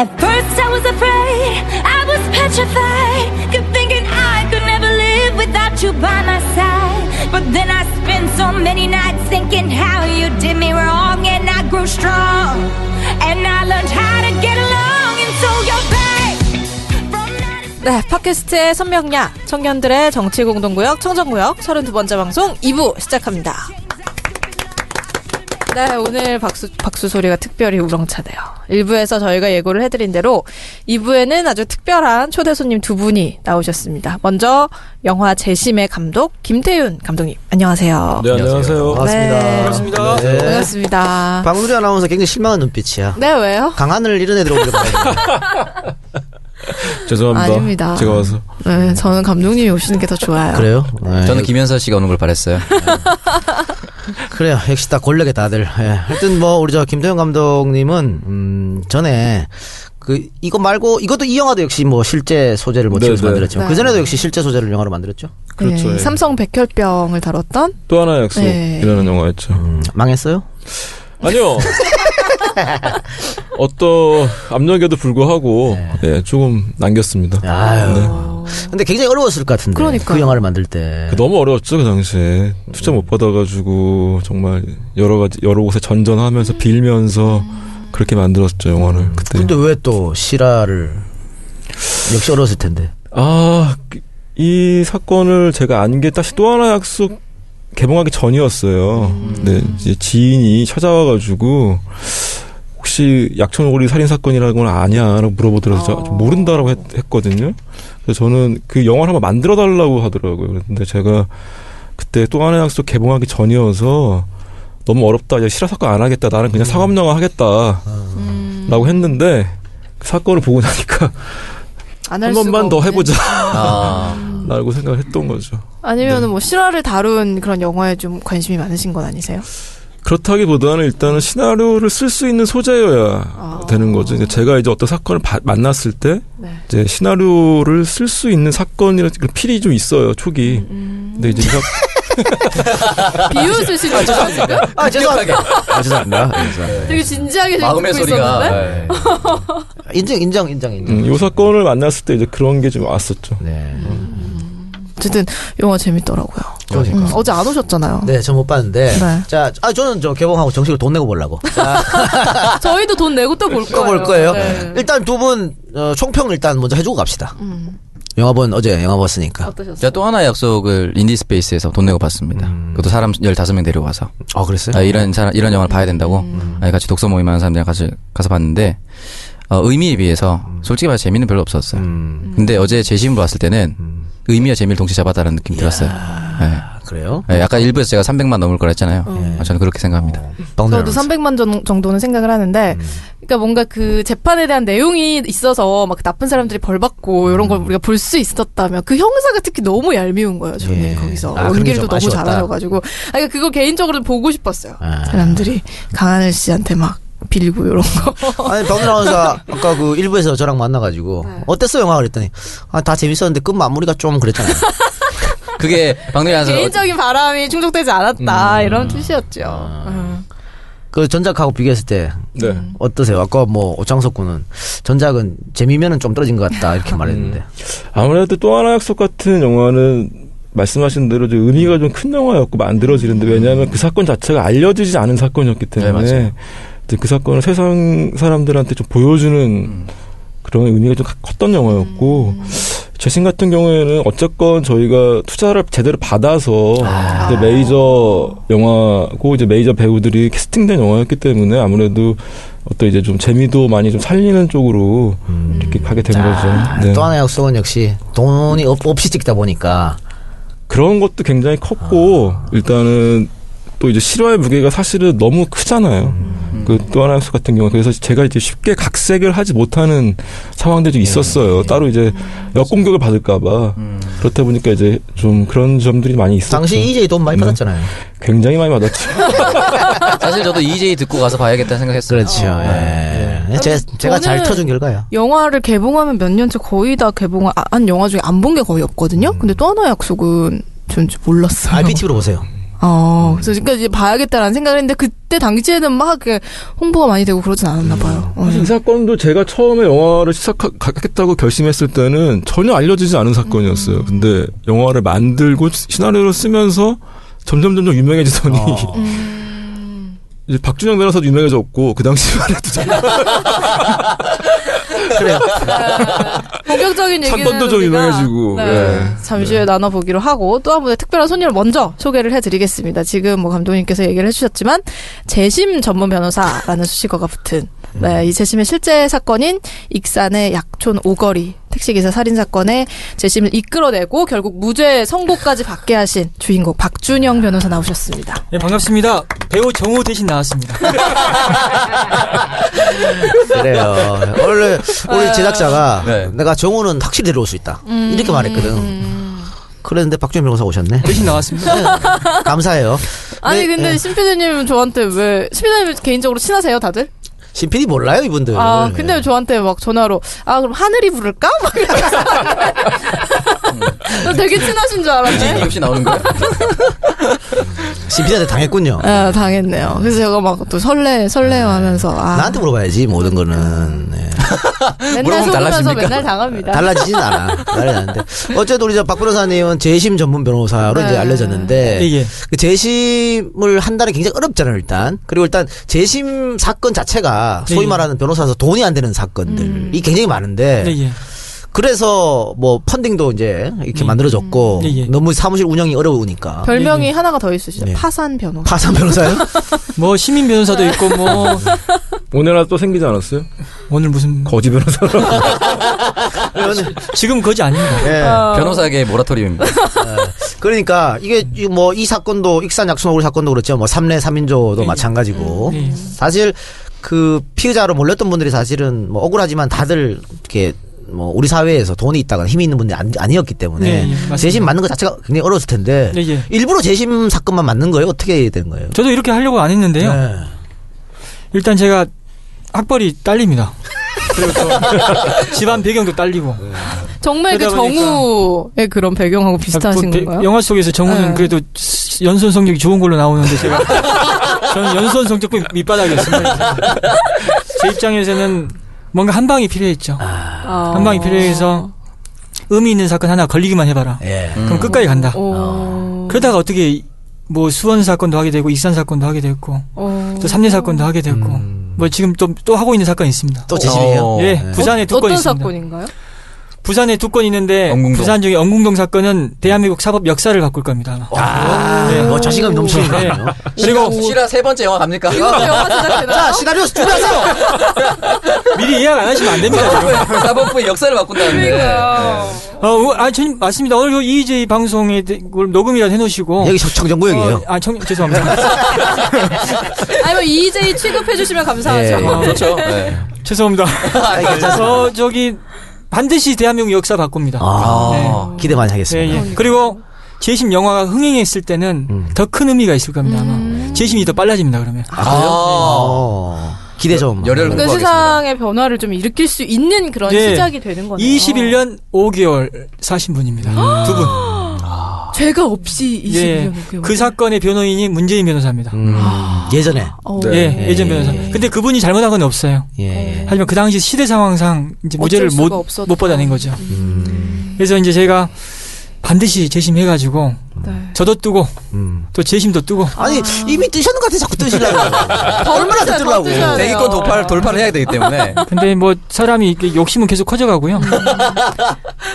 At first I was afraid, I was petrified, kept thinking I could never live without you by my side. But then I spent so many nights thinking how you did me wrong, and I grew strong, and I learned how to get along, and so you're back. 네, 팟캐스트의 선명야, 청년들의 정치 공동구역, 청정구역, 32번째 방송 2부 시작합니다. 네, 오늘 박수, 박수 소리가 특별히 우렁차네요. 1부에서 저희가 예고를 해드린 대로 2부에는 아주 특별한 초대 손님 두 분이 나오셨습니다. 먼저 영화 재심의 감독 김태윤 감독님, 안녕하세요. 네, 안녕하세요. 반갑습니다. 네. 반갑습니다. 네. 반갑습니다. 박누리 아나운서 굉장히 실망한 눈빛이야. 네, 왜요? 강하늘 이런 애들 오기로 죄송합니다. 아닙니다. 제가 와서. 네, 저는 감독님이 오시는 게 더 좋아요. 그래요? 네. 저는 김현서 씨가 오는 걸 바랬어요. 그래요. 역시 다 권력의 다들. 예. 하여튼 뭐 우리 저 김태형 감독님은 음 전에 그 이거 말고 이것도 이 영화도 역시 뭐 실제 소재를 모티브로 네, 네. 만들었지만 네. 그 전에도 역시 실제 소재를 영화로 만들었죠. 그렇죠. 네, 예. 삼성 백혈병을 다뤘던 또 하나 약속 네. 이라는 영화였죠. 음, 망했어요? 아니요. 어떤 압력에도 불구하고 예, 조금 남겼습니다. 아유. 네. 근데 굉장히 어려웠을 것 같은데. 그러니까요. 그 영화를 만들 때. 그 너무 어려웠죠 그 당시에 투자 못 받아가지고 정말 여러 가지 여러 곳에 전전하면서 빌면서 그렇게 만들었죠 영화를 그때. 근데 왜또 실화를 역시 어려웠을 텐데. 아, 그- 이 사건을 제가 안 게 다시 또 하나 약속 개봉하기 전이었어요. 네, 이제 지인이 찾아와가지고 혹시 약촌오거리 살인 사건이라고는 아냐라고 물어보더라고요. 저- 저 모른다라고 했, 거든요 그래서 저는 그 영화를 한번 만들어 달라고 하더라고요. 근데 제가 그때 또 하나 약속 개봉하기 전이어서 너무 어렵다. 이제 실화 사건 안 하겠다. 나는 그냥 사업 영화 하겠다. 라고 했는데 그 사건을 보고 나니까 안한 번만 더. 해보자. 아, 라고 생각을 했던 거죠. 아니면은 뭐 실화를 다룬 그런 영화에 좀 관심이 많으신 건 아니세요? 그렇다기보다는 일단은 시나리오를 쓸 수 있는 소재여야 아. 되는 거죠. 이제 제가 이제 어떤 사건을 바- 만났을 때 네. 이제 시나리오를 쓸 수 있는 사건이라는 그런 필이 좀 있어요. 초기. 음. 근데 이제 비웃으시는 거죠 지금? 아, 죄송합니다. 아, 죄송합니다. 예, 죄송합니다. 되게 진지하게 마음의 소리가. 네. 인정, 인정, 인정, 인정. 음, 이 사건을 만났을 때 이제 그런 게 좀 왔었죠. 네. 어쨌든 영화 재밌더라고요. 그러니까. 음, 어제 안 오셨잖아요. 네, 저 못 봤는데. 네. 자, 아, 저는 저 개봉하고 정식으로 돈 내고 보려고. 자, 저희도 돈 내고 또 볼 거예요. 또볼 거예요. 네. 일단 두 분, 어, 총평 일단 먼저 해주고 갑시다. 음. 영화 본, 어제 영화 봤으니까. 어떠셨어요? 제가 또 하나 약속을 인디스페이스에서 돈 내고 봤습니다. 그것도 사람 15명 데려가서. 아, 그랬어요? 아, 이런 사람, 이런 영화를 봐야 된다고. 아, 같이 독서 모임 하는 사람들이랑 같이 가서 봤는데, 어, 의미에 비해서 솔직히 말해서 재미는 별로 없었어요. 음, 근데 어제 재심을 봤을 때는 의미와 재미를 동시에 잡았다는 느낌 이 들었어요. 네. 아, 그래요? 네, 아까 일부에서 제가 300만 넘을 거라 했잖아요. 아, 저는 그렇게 생각합니다. 박노래 저도 아나운서. 300만 정- 정도는 생각을 하는데, 그러니까 뭔가 그 재판에 대한 내용이 있어서 막그 나쁜 사람들이 벌 받고 이런 걸 우리가 볼 수 있었다면 그 형사가 특히 너무 얄미운 거예요. 저는 예. 거기서 아, 연기를 또좀 너무 아쉬웠다. 잘하셔가지고, 아, 그러니까 그거 개인적으로 보고 싶었어요. 아. 사람들이 강하늘 씨한테 막 빌리고 이런 거. 아니, 박노래 아나운서 아까 그 일부에서 저랑 만나가지고, 네. 어땠어, 영화? 그랬더니, 아, 다 재밌었는데 끝 마무리가 좀 그랬잖아요. 그게 아나운서 개인적인 바람이 충족되지 않았다 이런 뜻이었죠. 음. 그 전작하고 비교했을 때, 네. 어떠세요? 아까 뭐, 오창석 군은, 전작은 재미면은 좀 떨어진 것 같다, 이렇게 말했는데. 아무래도 또 하나 약속 같은 영화는 말씀하신 대로 좀 의미가 좀 큰 영화였고 만들어지는데 왜냐하면 그 사건 자체가 알려지지 않은 사건이었기 네, 때문에. 이제 그 사건을 세상 사람들한테 좀 보여주는 그런 의미가 좀 컸던 영화였고 재심 같은 경우에는 어쨌건 저희가 투자를 제대로 받아서 이제 메이저 영화고 이제 메이저 배우들이 캐스팅된 영화였기 때문에 아무래도 어떤 이제 좀 재미도 많이 좀 살리는 쪽으로 이렇게 가게 된 거죠. 네. 또 하나의 약속은 역시 돈이 없, 없이 찍다 보니까, 그런 것도 굉장히 컸고 일단은 또 이제 실화의 무게가 사실은 너무 크잖아요. 그또 하나 수 같은 경우 그래서 제가 이제 쉽게 각색을 하지 못하는 상황들이 좀 있었어요. 따로 이제 역공격을 받을까봐 그렇다 보니까 이제 좀 그런 점들이 많이 있었죠. 당시 EJ 돈 많이 네. 받았잖아요. 굉장히 많이 받았죠. 사실 저도 EJ 듣고 가서 봐야겠다 생각했어요. 그렇죠. 예. 제, 제가 잘 터준 결과야. 영화를 개봉하면 몇 년째 거의 다 개봉한 아, 한 영화 중에 안 본 게 거의 없거든요. 근데 또 하나의 약속은 전 몰랐어요. IPTV로 보세요. 어, 그래서 지금까지 이제 봐야겠다라는 생각을 했는데 그때 당시에는 막 홍보가 많이 되고 그러진 않았나 봐요. 어. 사실 이 사건도 제가 처음에 영화를 시작하겠다고 결심했을 때는 전혀 알려지지 않은 사건이었어요. 근데 영화를 만들고 시나리오를 쓰면서 점점 점점 유명해지더니 어. 이제 박준영 변호사도 유명해졌고 그 당시만 해도 그래요. 본격적인 얘기는 우리가, 유명해지고, 네, 네. 잠시 후에 나눠보기로 하고 또 한 분의 특별한 손님을 먼저 소개를 해드리겠습니다. 지금 뭐 감독님께서 얘기를 해주셨지만 재심 전문 변호사라는 수식어가 붙은 네, 이 재심의 실제 사건인 익산의 약촌 오거리 택시기사 살인 사건의 재심을 이끌어내고 결국 무죄 선고까지 받게 하신 주인공 박준영 변호사 나오셨습니다. 네, 반갑습니다. 배우 정우 대신 나왔습니다. 그래요. 원래 우리 제작자가 네. 내가 정우는 확실히 데려올 수 있다. 이렇게 말했거든. 그랬는데 박준영 변호사 오셨네. 대신 나왔습니다. 감사해요. 아니 네, 근데 네. 신피디님 저한테 왜 신피디님 개인적으로 친하세요 다들? 신PD 몰라요 이분들. 아, 근데 네. 저한테 막 전화로, 아, 그럼 하늘이 부를까? 막 이러면서. 나 되게 친하신 줄 알았네. 없이 나오는 거예요? 신PD한테 당했군요. 아, 당했네요. 그래서 제가 막 또 설레, 설레어 하면서, 아. 나한테 물어봐야지 모든 거는. 네. 맨날 물어보면 속으면서? 맨날 당합니다. 달라지진 않아. 나는데. 어쨌든 우리 저박 변호사님은 재심 전문 변호사로 네. 이제 알려졌는데 예, 예. 그 재심을 한다는 게 굉장히 어렵잖아요, 일단. 그리고 일단 재심 사건 자체가 소위 예, 예. 말하는 변호사에서 돈이 안 되는 사건들이 음. 굉장히 많은데 네, 예. 그래서 뭐 펀딩도 이제 이렇게 예. 만들어졌고 예, 예. 너무 사무실 운영이 어려우니까 별명이 네, 하나가 더 있으시죠. 네. 파산 변호사. 파산 변호사요? 뭐 시민 변호사도 있고 뭐 오늘 하나 또 생기지 않았어요? 오늘 무슨 거지 변호사로. 지금 거지 아닙니다. 예. 어. 변호사계 모라토리움입니다. 그러니까 이게 뭐 이 사건도 익산 약촌오리 사건도 그렇죠. 뭐 삼례 삼인조도 예, 예. 마찬가지고 예. 사실 그 피의자로 몰렸던 분들이 사실은 뭐 억울하지만 다들 이렇게 뭐 우리 사회에서 돈이 있다거나 힘이 있는 분들이 아니, 아니었기 때문에 네, 예, 맞습니다. 재심 맞는 것 자체가 굉장히 어려웠을 텐데 네, 예. 일부러 재심 사건만 맞는 거예요? 어떻게 되는 거예요? 저도 이렇게 하려고 안 했는데요. 네. 일단 제가 학벌이 딸립니다. 그리고 또 집안 배경도 딸리고. 정말 그 정우의 그런 배경하고 비슷하신 그 배- 건가요? 영화 속에서 정우는 네. 그래도 스- 연손 성적이 좋은 걸로 나오는데 제가 저는 연손 성적도 밑바닥이었습니다. 제 입장에서는 뭔가 한 방이 필요했죠. 아. 한 방이 필요해서 의미 있는 사건 하나 걸리기만 해봐라. 예. 그럼 끝까지 간다. 오. 그러다가 어떻게 뭐 수원 사건도 하게 되고 익산 사건도 하게 됐고 어. 또 삼례 사건도 하게 됐고 음. 뭐 지금 또 또 하고 있는 사건이 있습니다. 또 재심이에요? 어. 예, 네. 부산에 두건 어떤 있습니다. 사건인가요? 부산에 두 건 있는데 영궁동. 부산 중에 영궁동 사건은 대한민국 사법 역사를 바꿀 겁니다. 아, 네. 뭐 자신감 넘치네요. 그리고 시라 세 번째 영화 갑니까? 이거 영화 제작되나요? 자, 시나리오 준비하세요! 미리 예약 안 하시면 안 됩니다. 지금. 사법부의 역사를 바꾼다는데. 어, 어, 아, 전 맞습니다. 오늘 그 EJ 방송에 녹음이라도 해놓으시고. 여기 청정구역이에요. 어, 아, 청, 죄송합니다. 아니 뭐 EJ 취급해 주시면 감사하죠. 예. 어, 그렇죠. 네. 죄송합니다. 괜찮습니다. 어, 저기, 반드시 대한민국 역사 바꿉니다. 아, 기대 많이 예, 하겠습니다. 예. 그리고 재심 영화가 흥행했을 때는 음. 더큰 의미가 있을 겁니다, 아마. 재심이 더 빨라집니다, 그러면. 아, 어, 기대 좀. 열혈 그러니까. 세상의 변화를 좀 일으킬 수 있는 그런 예. 시작이 되는 거네요. 21년 5개월 사신 분입니다. 두 분. 죄가 없이 21년 예. 그 사건의 변호인이 문재인 변호사입니다. 음, 예전에. 어. 네. 예, 예전 변호사. 근데 그분이 잘못한 건 없어요. 예. 하지만 그 당시 시대 상황상 이제 무죄를 못. 못 받아낸 거죠. 음, 그래서 이제 제가 반드시 재심해가지고 네. 저도 뜨고 음. 또 재심도 뜨고 아니, 이미 뜨셨는 것 같아. 자꾸 뜨시려고. 얼마나 더 뜨려고. 대기권 돌파를, 돌파를 해야 되기 때문에. 근데 뭐 사람이 욕심은 계속 커져가고요.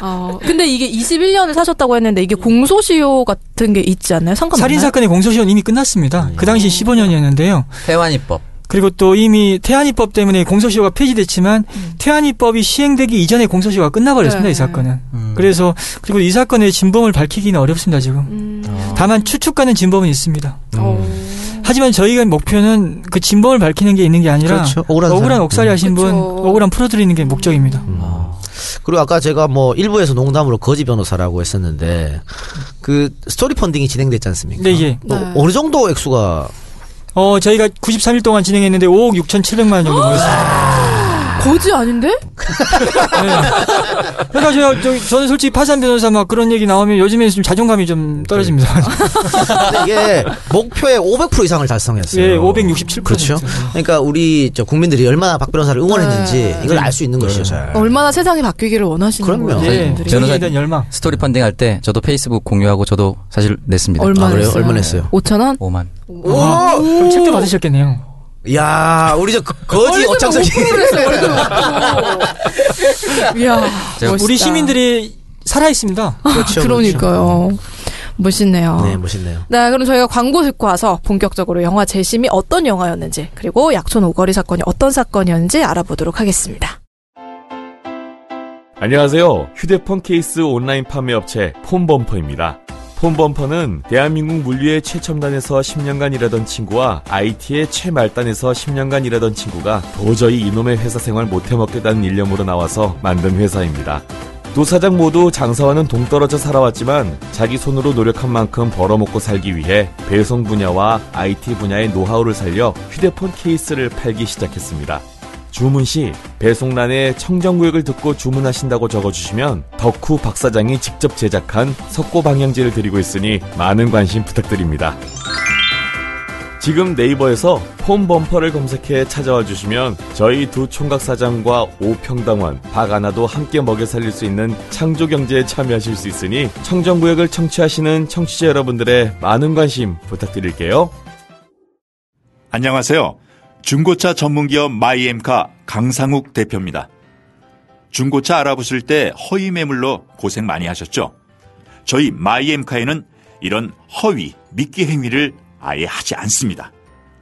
어, 근데 이게 21년을 사셨다고 했는데 이게 공소시효 같은 게 있지 않나요? 상관없나요? 살인 사건의 공소시효는 이미 끝났습니다. 그 당시 15년이었는데요. 태완이법. 그리고 또 이미 태안이법 때문에 공소시효가 폐지됐지만 태안이법이 시행되기 이전에 공소시효가 끝나버렸습니다. 네. 이 사건은. 그래서 그리고 이 사건의 진범을 밝히기는 어렵습니다. 지금. 음. 다만 추측가는 진범은 있습니다. 어. 하지만 저희가 목표는 그 진범을 밝히는 게 있는 게 아니라 그렇죠. 억울한 사람. 억울히 하신 분 그쵸. 억울한 풀어드리는 게 목적입니다. 그리고 아까 제가 뭐 일부에서 농담으로 거지 변호사라고 했었는데 그 스토리 펀딩이 진행됐지 않습니까? 네, 예. 또 네. 어느 정도 액수가 어, 저희가 93일 동안 진행했는데 5억 6,700만 원 정도 모였습니다. 거지 아닌데? 그러니까 제가 저, 저는 솔직히 파산 변호사 막 그런 얘기 나오면 요즘에 좀 자존감이 좀 떨어집니다. 근데 이게 목표의 500% 이상을 달성했어요. 예, 567%. 그렇죠. 그러니까 우리 저 국민들이 얼마나 박 변호사를 응원했는지 네. 이걸 알 수 있는 것이죠. 얼마나 세상이 바뀌기를 원하시는 그럼요. 거예요. 예. 정의에 대한 열망. 스토리 펀딩 할 때 저도 페이스북 공유하고 저도 사실 냈습니다. 얼마 아, 그래요? 냈어요? 얼마 냈어요? 5천 원? 5만. 와, 그럼 책도 받으셨겠네요. 야, 우리 저 거- 거지 오창석이. 이야. 우리 시민들이 살아 있습니다. 그렇죠. 그러니까요. 멋있네요. 네, 멋있네요. 네, 그럼 저희가 광고 듣고 와서 본격적으로 영화 재심이 어떤 영화였는지 그리고 약촌 오거리 사건이 어떤 사건이었는지 알아보도록 하겠습니다. 안녕하세요. 휴대폰 케이스 온라인 판매 업체 폰범퍼입니다. 폰범퍼는 대한민국 물류의 최첨단에서 10년간 일하던 친구와 IT의 최말단에서 10년간 일하던 친구가 도저히 이놈의 회사 생활 못해먹겠다는 일념으로 나와서 만든 회사입니다. 두 사장 모두 장사와는 동떨어져 살아왔지만 자기 손으로 노력한 만큼 벌어먹고 살기 위해 배송 분야와 IT 분야의 노하우를 살려 휴대폰 케이스를 팔기 시작했습니다. 주문 시 배송란에 청정구역을 듣고 주문하신다고 적어주시면 덕후 박사장이 직접 제작한 석고 방향제를 드리고 있으니 많은 관심 부탁드립니다. 지금 네이버에서 폼 범퍼를 검색해 찾아와 주시면 저희 두 총각 사장과 오평당원, 박아나도 함께 먹여 살릴 수 있는 창조 경제에 참여하실 수 있으니 청정구역을 청취하시는 청취자 여러분들의 많은 관심 부탁드릴게요. 안녕하세요. 중고차 전문기업 마이엠카 강상욱 대표입니다. 중고차 알아보실 때 허위 매물로 고생 많이 하셨죠? 저희 마이엠카에는 이런 허위, 미끼 행위를 아예 하지 않습니다.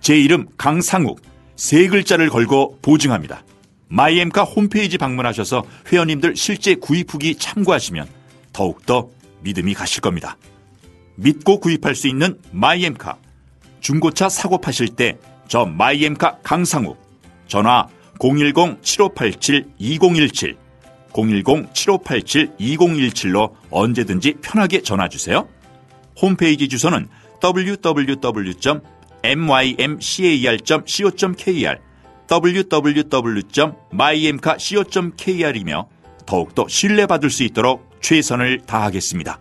제 이름 강상욱, 세 글자를 걸고 보증합니다. 마이엠카 홈페이지 방문하셔서 회원님들 실제 구입 후기 참고하시면 더욱더 믿음이 가실 겁니다. 믿고 구입할 수 있는 마이엠카. 중고차 사고 파실 때 저 마이엠카 강상욱 전화 010-7587-2017 010-7587-2017로 언제든지 편하게 전화 주세요. 홈페이지 주소는 www.mymcar.co.kr www.mymcar.co.kr이며 더욱더 신뢰받을 수 있도록 최선을 다하겠습니다.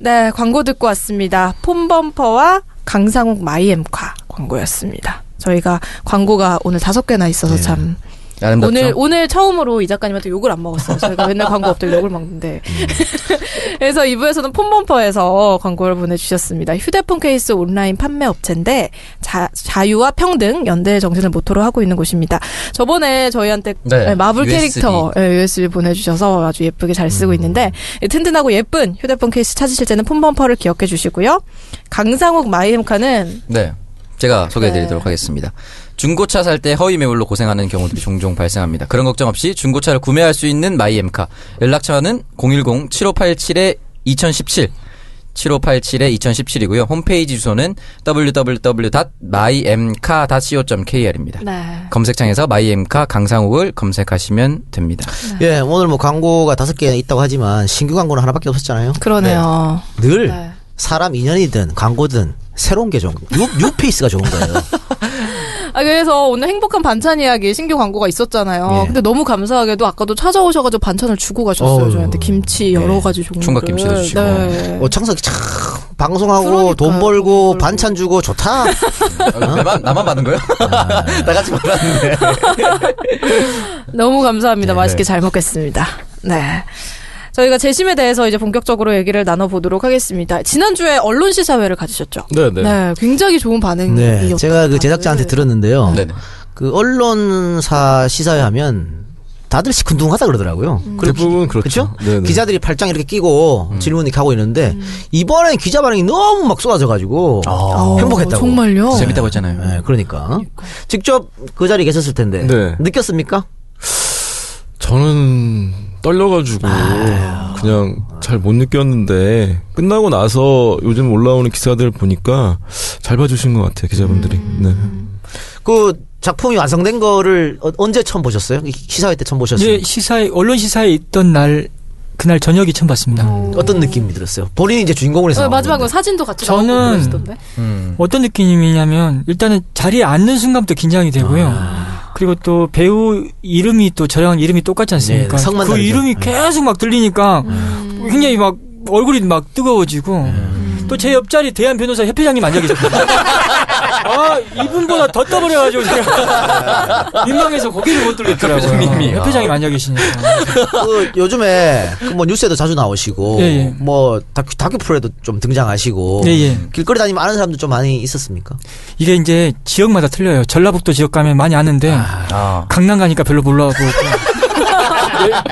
네, 광고 듣고 왔습니다. 폼범퍼와 강상욱 마이엠카 광고였습니다. 저희가 광고가 오늘 다섯 개나 있어서 네. 참 아름답죠? 오늘 오늘 처음으로 이 작가님한테 욕을 안 먹었어요. 저희가 맨날 광고 없들 욕을 먹는데. 그래서 2부에서는 폼범퍼에서 광고를 보내주셨습니다. 휴대폰 케이스 온라인 판매 업체인데 자, 자유와 평등 연대의 정신을 모토로 하고 있는 곳입니다. 저번에 저희한테 네, 네, 마블 USB. 캐릭터 예, USB 보내주셔서 아주 예쁘게 잘 쓰고 있는데 예, 튼튼하고 예쁜 휴대폰 케이스 찾으실 때는 폼범퍼를 기억해 주시고요. 강상욱 마이엠카는 네. 제가 소개해드리도록 네. 하겠습니다. 중고차 살 때 허위 매물로 고생하는 경우들이 종종 발생합니다. 그런 걱정 없이 중고차를 구매할 수 있는 마이엠카. 연락처는 010-7587-2017. 7587-2017이고요. 홈페이지 주소는 www.mymca.co.kr입니다. 네. 검색창에서 마이엠카 강상욱을 검색하시면 됩니다. 예, 오늘 뭐 광고가 다섯 개 있다고 하지만 신규 광고는 하나밖에 없었잖아요. 그러네요. 늘 네. 사람 인연이든 광고든 새로운 게 좋은 뉴, 뉴페이스가 좋은 거예요. 아, 그래서 오늘 행복한 반찬 이야기 신규 광고가 있었잖아요. 예. 근데 너무 감사하게도 아까도 찾아오셔가지고 반찬을 주고 가셨어요. 어우. 저희한테 김치 여러 네. 가지 종류. 총각 김치도 주시고. 네. 어, 창석이 참 방송하고 그러니까요. 돈돈 벌고 벌고. 반찬 주고 좋다. 나만, 나만 받은 거요? 다 같이 받았는데. 너무 감사합니다. 네, 맛있게 네. 잘 먹겠습니다. 네. 저희가 재심에 대해서 이제 본격적으로 얘기를 나눠보도록 하겠습니다. 지난주에 언론 시사회를 가지셨죠? 네네. 네, 굉장히 좋은 반응이었어요. 네, 제가 그 제작자한테 들었는데요. 네네. 그 언론사 시사회 하면 다들 시큰둥하다 그러더라고요. 그리고 대부분 그렇죠. 그렇죠? 네네. 기자들이 팔짱 이렇게 끼고 질문 이렇게 하고 있는데 이번엔 기자 반응이 너무 막 쏟아져가지고 어, 행복했다고. 정말요? 재밌다고 했잖아요. 네, 그러니까 직접 그 자리에 계셨을 텐데 네. 느꼈습니까? 저는 떨려가지고 그냥 잘 못 느꼈는데 끝나고 나서 요즘 올라오는 기사들 보니까 잘 봐주신 것 같아요 기자분들이. 네. 그 작품이 완성된 거를 어- 언제 처음 보셨어요? 이 시사회 때 처음 보셨어요? 예, 시사에 언론 시사에 있던 날 그날 저녁이 처음 봤습니다. 어떤 느낌이 들었어요? 본인이 이제 주인공을 해서 어, 마지막으로 건데. 사진도 같이 저는-. 음. 어떤 느낌이냐면 일단은 자리에 앉는 순간부터 긴장이 되고요. 그리고 또 배우 이름이 또 저랑 이름이 똑같지 않습니까? 네, 성만 그 다르죠. 이름이 네. 계속 막 들리니까 굉장히 막 얼굴이 막 뜨거워지고 또제 옆자리 대한 변호사 협회장님 앉아 계셨거든요. 아 이분보다 더 떠버려가지고 제가 민망해서 고개를 못 들겠더라고요. 협회장님이. 협회장님 앉아 계시니까. 그 요즘에 그뭐 뉴스에도 자주 나오시고 예, 예. 뭐 다큐, 다큐 프로에도 좀 등장하시고 예, 예. 길거리 다니면 아는 사람도 좀 많이 있었습니까? 이게 이제 지역마다 틀려요. 전라북도 지역 가면 많이 아는데 아. 강남 가니까 별로 몰라보고.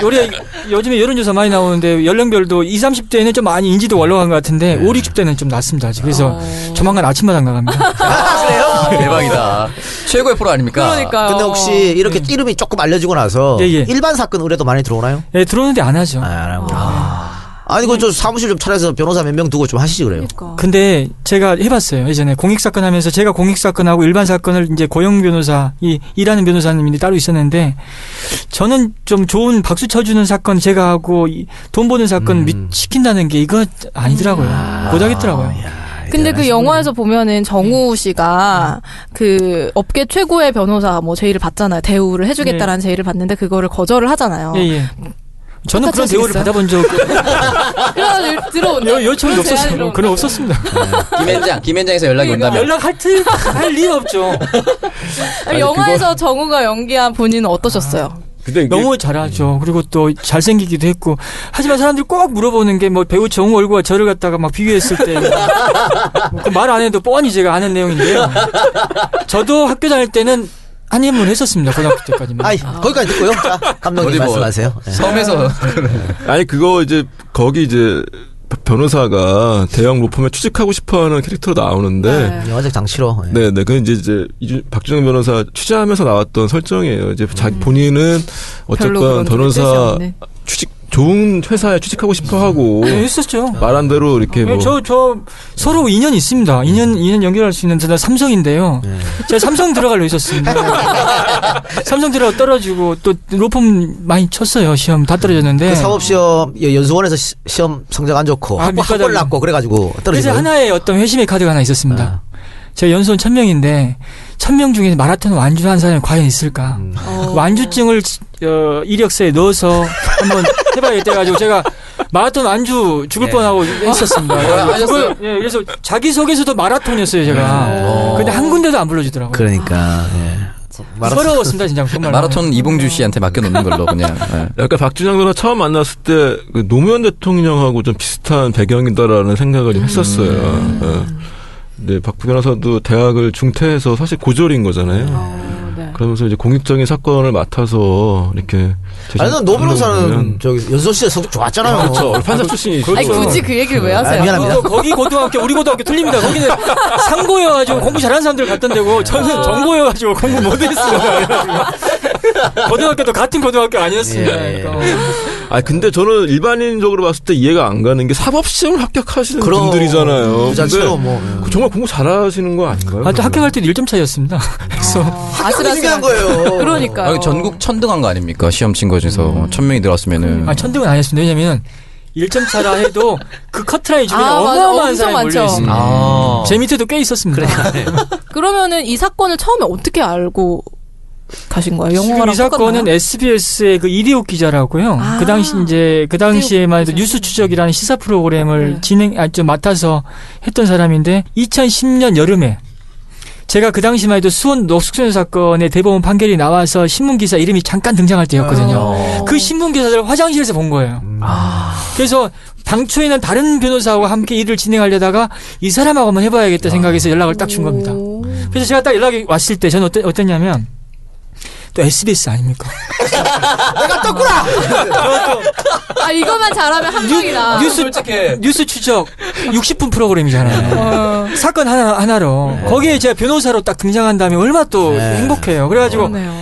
요리 요즘에 여론조사 많이 나오는데 연령별도 20, 30대는 좀 많이 인지도 올라간 것 같은데 5, 60대는 좀 낮습니다. 아직. 그래서 조만간 아침마당 나갑니다. 대박이다. 최고의 프로 아닙니까? 그러니까요. 근데 혹시 이렇게 이름이 조금 알려지고 나서 예, 예. 일반 사건 의뢰도 많이 들어오나요? 예, 들어오는데 안 하죠. 아, 안 하고. 아 니 그좀 사무실 좀 차려서 변호사 몇 명 두고 좀 하시지 그래요. 그러니까. 근데 제가 해봤어요. 예전에 공익 사건 하면서 제가 공익 사건하고 일반 사건을 이제 고용 변호사, 이 일하는 변호사님이 따로 있었는데 저는 좀 좋은 박수 쳐주는 사건 제가 하고 이돈 버는 사건 미- 시킨다는 게 이거 아니더라고요. 못하겠더라고요. 근데 그 영화에서 보면은 정우 씨가 그 업계 최고의 변호사 뭐 제의를 받잖아요. 대우를 해주겠다라는 제의를 받는데 그거를 거절을 하잖아요. 예, 예. 저는 그런 대우를 받아본 적 그래서 들어온 요, 요청이 없었어요. 그런 없었습니다. 김현장, 김현장에서 연락이 그러니까. 온다면. 연락할 트, 할 리가 없죠. 아니, 영화에서 정우가 연기한 본인은 어떠셨어요? 근데 이게 너무 잘하죠. 그리고 또 잘생기기도 했고. 하지만 사람들이 꼭 물어보는 게 뭐 배우 정우 얼굴과 저를 갖다가 막 비교했을 때. 그말 안 해도 뻔히 제가 아는 내용인데요. 저도 학교 다닐 때는 한인물 했었습니다. 고등학교 때까지만. 아이 거기까지 듣고요. 자 감독님 뭐 말씀하세요. 예. 섬에서 아니 그거 이제 거기 이제 변호사가 대형 로펌에 취직하고 싶어하는 캐릭터로 나오는데 영화적 장치로. 예. 네, 네. 그 이제 이제 박준영 변호사 취재하면서 나왔던 설정이에요. 이제 자기 본인은 별로 어쨌건 변호사. 취직 좋은 회사에 취직하고 싶어 하고 네, 했었죠. 말한 대로 이렇게 뭐 저, 저, 서로 인연이 있습니다. 인연, 인연 연결할 수 있는 저는 삼성인데요. 제가 삼성 들어가려 했었습니다. 삼성 들어가 떨어지고 또 로펌 많이 쳤어요. 시험 다 떨어졌는데. 그 사법 시험 연수원에서 시- 시험 성적 안 좋고 아, 학벌 낮고 그래 가지고 그래서 떨어지고. 하나의 어떤 회심의 카드가 하나 있었습니다. 제가 연수원 천명인데 천명 중에 마라톤 완주한 사람이 과연 있을까? 완주증을 어, 이력서에 넣어서 한번 해봐야겠다 해가지고 제가 마라톤 완주 죽을 뻔하고 했었습니다. 그래서 그걸- 하셨어요? 예, 그래서 자기소개서도 마라톤이었어요, 제가. 근데 한 군데도 안 불러주더라고요. 그러니까. 예. 서러웠습니다, 진짜 정말. 마라톤 이봉주 씨한테 맡겨놓는 걸로 그냥. 예. 약간 박준영 변호사 처음 만났을 때그 노무현 대통령하고 좀 비슷한 배경이다라는 생각을 좀 했었어요. 예. 네, 박 변호사도 대학을 중퇴해서 사실 고졸인 거잖아요. 네. 그러면서 이제 공익적인 사건을 맡아서 이렇게 아니 난노 변호사는 보면- 저기 시절 성적 좋았잖아요. 그렇죠. 판사 출신이시죠. 아니 굳이 그 얘기를 왜 하세요? 아, 미안합니다. 거, 거기 고등학교, 우리 고등학교 틀립니다. 거기는 상고여가지고 공부 잘하는 사람들 갔던 데고, 저는 정고여가지고 공부 못했어요. 고등학교도 같은 고등학교 아니었습니다. 예, 예. 그러니까. 아 근데 저는 일반인적으로 봤을 때 이해가 안 가는 게 사법 시험을 합격하시는 그럼 분들이잖아요. 그 자체로 근데 뭐. 예. 그 정말 공부 잘하시는 거 아닌가요? 아, 갈 때도 1점 차이였습니다. 그래서. 학교가 중요한 거예요. 그러니까요. 아, 전국 천등한 거 아닙니까? 시험 친 거 중에서 천 명이 들어왔으면은. 아, 천등은 아니었습니다. 왜냐면, 1점 차라 해도 그 커트라인 주변에 아. 어마어마한 사람이 많죠. 몰려있습니다. 아. 제 밑에도 꽤 있었습니다. 그러면은 이 사건을 처음에 어떻게 알고 가신 거예요? 지금 영화랑 이 사건은 똑같나요? SBS의 그 이리옥 기자라고요. 아. 그 당시 이제 그 당시에만 해도 뉴스 추적이라는 시사 프로그램을 네. 진행 아좀 맡아서 했던 사람인데 2010년 여름에 제가 그 당시만 해도 수원 녹숙소년 사건의 대법원 판결이 나와서 신문 기사 이름이 잠깐 등장할 때였거든요. 그 신문 기사를 화장실에서 본 거예요. 그래서 당초에는 다른 변호사하고 함께 일을 진행하려다가 이 사람하고 한번 해봐야겠다 생각해서 연락을 딱 준 겁니다. 오. 그래서 제가 딱 연락이 왔을 때 저는 어땠, 어땠냐면 또 SBS 아닙니까? 내가 떴구나. 아 이것만 잘하면 한 방이다. 뉴스 뉴스 추적 60분 프로그램이잖아요. 사건 하나 하나로 거기에 제가 변호사로 딱 등장한 다음에 얼마 나또 네. 행복해요. 그래가지고 그러네요.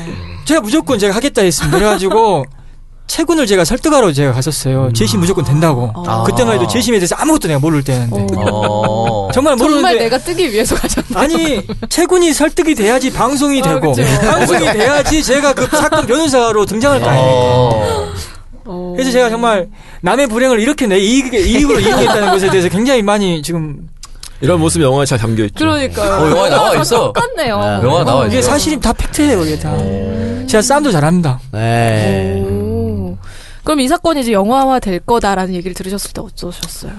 제가 무조건 제가 하겠다 했습니다. 그래가지고 채군을 제가 설득하러 제가 갔었어요. 재심 무조건 된다고. 아. 그때만 해도 재심에 대해서 아무것도 내가 모를 때였는데 어. 정말 정말 모르는데 내가 뜨기 위해서 가셨네. 아니 채군이 설득이 돼야지 방송이 아, 되고 그쵸. 방송이 돼야지 제가 그 사건 변호사로 등장할 거 아닙니까? 어. 어. 그래서 제가 정말 남의 불행을 이렇게 내 이익, 이익으로 이용했다는 것에 대해서 굉장히 많이 지금 이런 모습 영화에 잘 담겨 있죠. 그러니까요. 어, 영화에 나와 있어. 똑같네요. 영화 나와 이게 있어. 사실이 다 팩트예요, 이게 다. 제가 싸움도 잘합니다. 네. 오. 그럼 이 사건이 이제 영화화 될 거다라는 얘기를 들으셨을 때 어떠셨어요?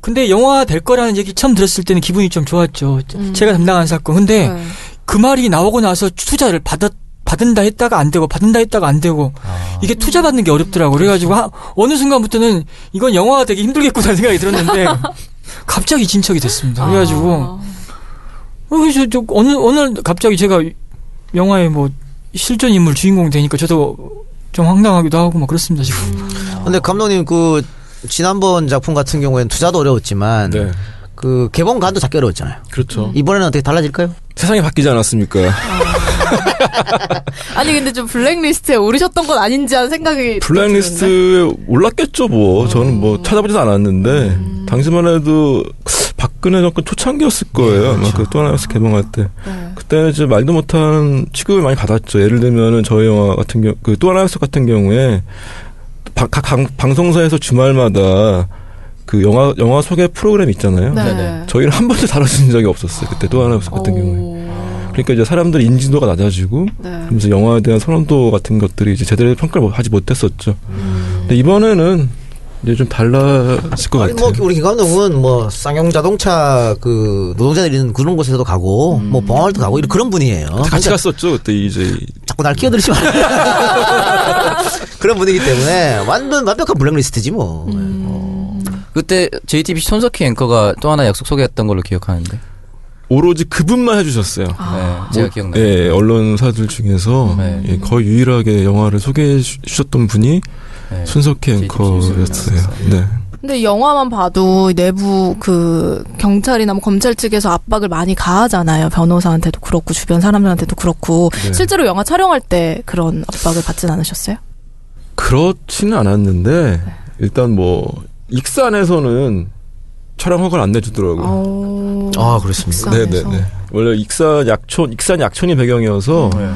근데 영화 될 거라는 얘기 처음 들었을 때는 기분이 좀 좋았죠. 음. 제가 담당한 사건. 근데 네. 그 말이 나오고 나서 투자를 받았 받은다 했다가 안 되고 받은다 했다가 안 되고 이게 투자 받는 게 어렵더라고. 그래가지고 하- 어느 순간부터는 이건 영화가 되기 힘들겠구나 생각이 들었는데 갑자기 진척이 됐습니다. 그래가지고 아. 어, 그래서 저 어느 어느 갑자기 제가 영화에 뭐 실존 인물 주인공 되니까 저도 좀 황당하기도 하고 뭐 그렇습니다 지금. 근데 감독님 그 지난번 작품 같은 경우에는 투자도 어려웠지만 네. 그 개봉관도 잡기 어려웠잖아요. 그렇죠. 이번에는 어떻게 달라질까요? 세상이 바뀌지 않았습니까? 아니 근데 좀 블랙리스트에 오르셨던 건 아닌지 하는 생각이. 블랙리스트에 올랐겠죠, 뭐. 저는 뭐 찾아보지도 않았는데, 음. 당시만 해도 박근혜 정권 초창기였을 거예요. 아마 그 또 하나의 약속 개봉할 때. 네. 그때 이제 말도 못한 취급을 많이 받았죠. 예를 들면은 저희 영화 같은 경우, 그 또 하나의 약속 같은 경우에, 바- 각 방- 방송사에서 주말마다 그 영화, 영화 소개 프로그램 있잖아요. 네. 저희는 한 번도 다뤄진 적이 없었어요. 그때 또 하나의 약속 같은 경우에. 그러니까 이제 사람들 인지도가 낮아지고, 네. 그러면서 영화에 대한 선호도 같은 것들이 이제 제대로 평가를 하지 못했었죠. 근데 이번에는 이제 좀 달라질 것 아니, 같아요. 뭐 우리 김 감독은 뭐 쌍용 자동차 그 노동자들이 있는 그런 곳에서도 가고 뭐 봉화울도 가고 이런 그런 분이에요. 같이 그러니까 갔었죠 그때 이제 자꾸 날 끼어들지 마. 그런 분이기 때문에 완전 완벽한 블랙리스트지 뭐. 그때 JTBC 손석희 앵커가 또 하나 약속 소개했던 걸로 기억하는데. 오로지 그분만 해주셨어요. 네, 제가 기억나요. 예, 언론사들 중에서 네. 예, 거의 유일하게 영화를 소개해 주- 주셨던 분이 네. 손석희 앵커였어요. 네. 근데 영화만 봐도 내부 그 경찰이나 뭐 검찰 측에서 압박을 많이 가하잖아요. 변호사한테도 그렇고 주변 사람들한테도 그렇고 네. 실제로 영화 촬영할 때 그런 압박을 받진 않으셨어요? 그렇지는 않았는데 일단 뭐 익산에서는 촬영 허가를 안 내주더라고요. 어... 아, 그렇습니까? 네네네. 원래 익산 약촌, 익산 약촌이 배경이어서 네.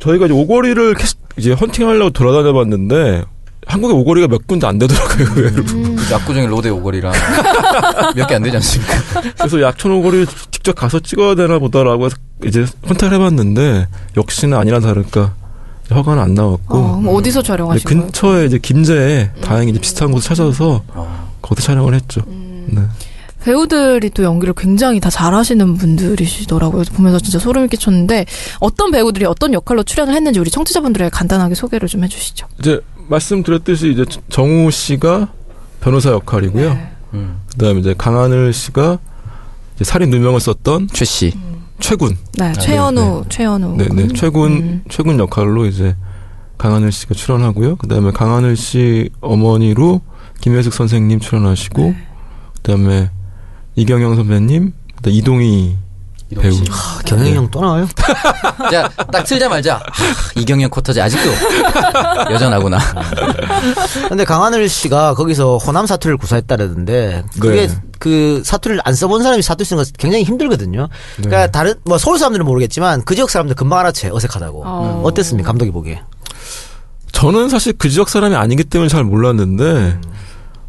저희가 이제 오거리를 캐스- 이제 헌팅하려고 돌아다녀 봤는데 한국에 오거리가 몇 군데 안 되더라고요. 의외로. 그 압구정의 로데 오거리랑 몇 개 안 되지 않습니까? 그래서 약촌 오거리 직접 가서 찍어야 되나 보다라고 해서 이제 컨택을 해봤는데 역시나 아니나 다를까 허가는 안 나왔고 어, 그럼 어디서 촬영하신 거예요? 근처에 이제 김제에 다행히 이제 비슷한 곳을 찾아서 거기서 촬영을 했죠. 네. 배우들이 또 연기를 굉장히 다 잘하시는 분들이시더라고요. 보면서 진짜 소름이 끼쳤는데 어떤 배우들이 어떤 역할로 출연을 했는지 우리 청취자분들에게 간단하게 소개를 좀 해주시죠. 이제 말씀드렸듯이 이제 정우 씨가 변호사 역할이고요. 네. 음. 그다음에 이제 강하늘 씨가 이제 살인 누명을 썼던 최 씨. 최군. 네, 최현우, 최현우. 네, 네. 최군 음. 최군 역할로 이제 강하늘 씨가 출연하고요. 그다음에 강하늘 씨 어머니로 김혜숙 선생님 출연하시고 네. 그다음에 이경영 선배님, 그다음에 이동희 배우. 씨. 아, 경영이 형또 나와요? 자, 딱 틀자마자 하, 이경영 코터지 아직도 여전하구나. 근데 강하늘 씨가 거기서 호남 사투리를 구사했다라던데 그게 네. 그 사투리를 안 써본 사람이 사투리 쓰는 거 굉장히 힘들거든요. 그러니까 다른 뭐 서울 사람들은 모르겠지만 그 지역 사람들 금방 알아채 어색하다고. 어. 어땠습니까 감독이 보기에? 저는 사실 그 지역 사람이 아니기 때문에 잘 몰랐는데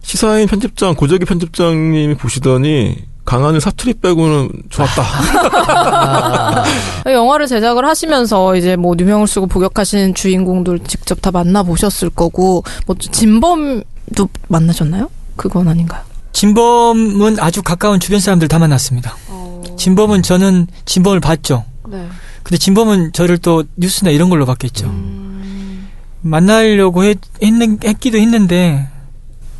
시사인 편집장 고재기 편집장님이 보시더니 강하늘 사투리 빼고는 좋았다. 영화를 제작을 하시면서 이제 뭐 누명을 쓰고 복역하신 주인공들 직접 다 만나 보셨을 거고 뭐 진범도 만나셨나요? 그건 아닌가요? 진범은 아주 가까운 주변 사람들 다 만났습니다. 진범은 저는 진범을 봤죠. 네. 근데 진범은 저를 또 뉴스나 이런 걸로 봤겠죠. 만나려고 했, 했는, 했기도 했는데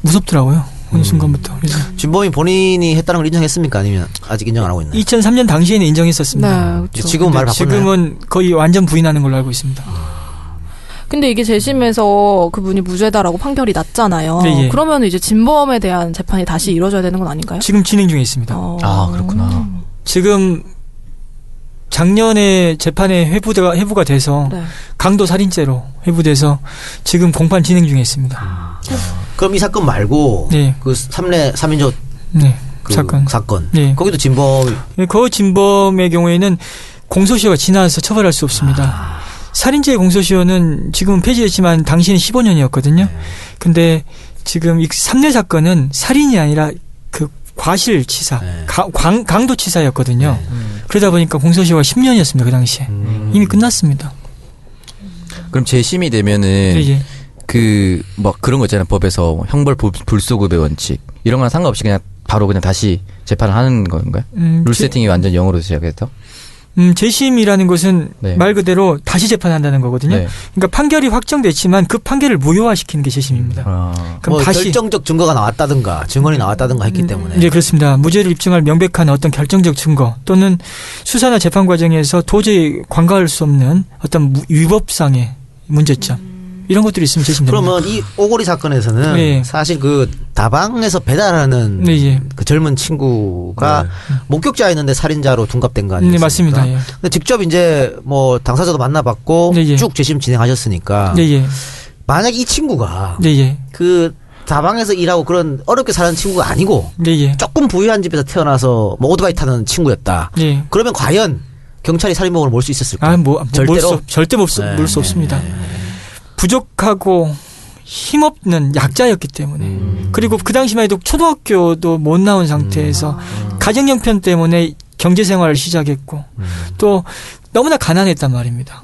무섭더라고요. 어느 순간부터. 그래서 진범이 본인이 했다는 걸 인정했습니까? 아니면 아직 인정 안 하고 있나요? 2003년 당시에는 인정했었습니다. 네, 그렇죠. 지금은 말 바꿨나요? 지금은 거의 완전 부인하는 걸로 알고 있습니다. 근데 이게 재심에서 그분이 무죄다라고 판결이 났잖아요. 네, 예. 그러면 이제 진범에 대한 재판이 다시 이루어져야 되는 건 아닌가요? 지금 진행 중에 있습니다. 어. 아 그렇구나. 지금 작년에 재판에 회부가 회부가 돼서 네. 강도 살인죄로 회부돼서 지금 공판 진행 중에 있습니다. 그럼 이 사건 말고 네. 그 삼례 삼인조 네. 그 사건. 사건. 네. 거기도 진범 그 진범의 경우에는 공소시효가 지나서 처벌할 수 없습니다. 살인죄 공소시효는 지금 폐지됐지만 당시는 15년이었거든요. 근데 지금 이 삼례 사건은 살인이 아니라 그 과실치사, 네. 가- 광, 강도치사였거든요. 그러다 보니까 공소시효가 10년이었습니다. 그 당시에. 이미 끝났습니다. 그럼 재심이 되면은 예, 예. 그 뭐 그런 거 있잖아요. 법에서 형벌 불- 불소급의 원칙 이런 거랑 상관없이 그냥 바로 그냥 다시 재판을 하는 건가요? 음, 룰 제- 세팅이 완전 영어로 시작해서. 음, 재심이라는 것은 네. 말 그대로 다시 재판한다는 거거든요. 네. 그러니까 판결이 확정됐지만 그 판결을 무효화시키는 게 재심입니다. 아. 그럼 뭐 다시 결정적 증거가 나왔다든가 증언이 나왔다든가 했기 때문에 네, 그렇습니다. 무죄를 입증할 명백한 어떤 결정적 증거 또는 수사나 재판 과정에서 도저히 관가할 수 없는 어떤 무- 위법상의 문제점 이런 것들이 있으면 재심됩니다. 그러면 이 오고리 사건에서는 네. 사실 그 다방에서 배달하는 네, 예. 그 젊은 친구가 네. 목격자였는데 살인자로 둔갑된 거 아니에요? 네, 맞습니다. 예. 근데 직접 이제 뭐 당사자도 만나봤고 네, 예. 쭉 재심 진행하셨으니까 네, 예. 만약 이 친구가 네, 예. 그 다방에서 일하고 그런 어렵게 사는 친구가 아니고 네, 예. 조금 부유한 집에서 태어나서 뭐 오토바이 타는 친구였다. 예. 그러면 과연 경찰이 살인범을 몰수 있었을까? 아, 뭐, 뭐 절대로? 몰 수, 절대 못, 수- 네, 몰수 네, 없습니다. 부족하고 힘없는 약자였기 때문에 음. 그리고 그 당시만 해도 초등학교도 못 나온 상태에서 가정 형편 때문에 경제 생활을 시작했고 음. 또 너무나 가난했단 말입니다.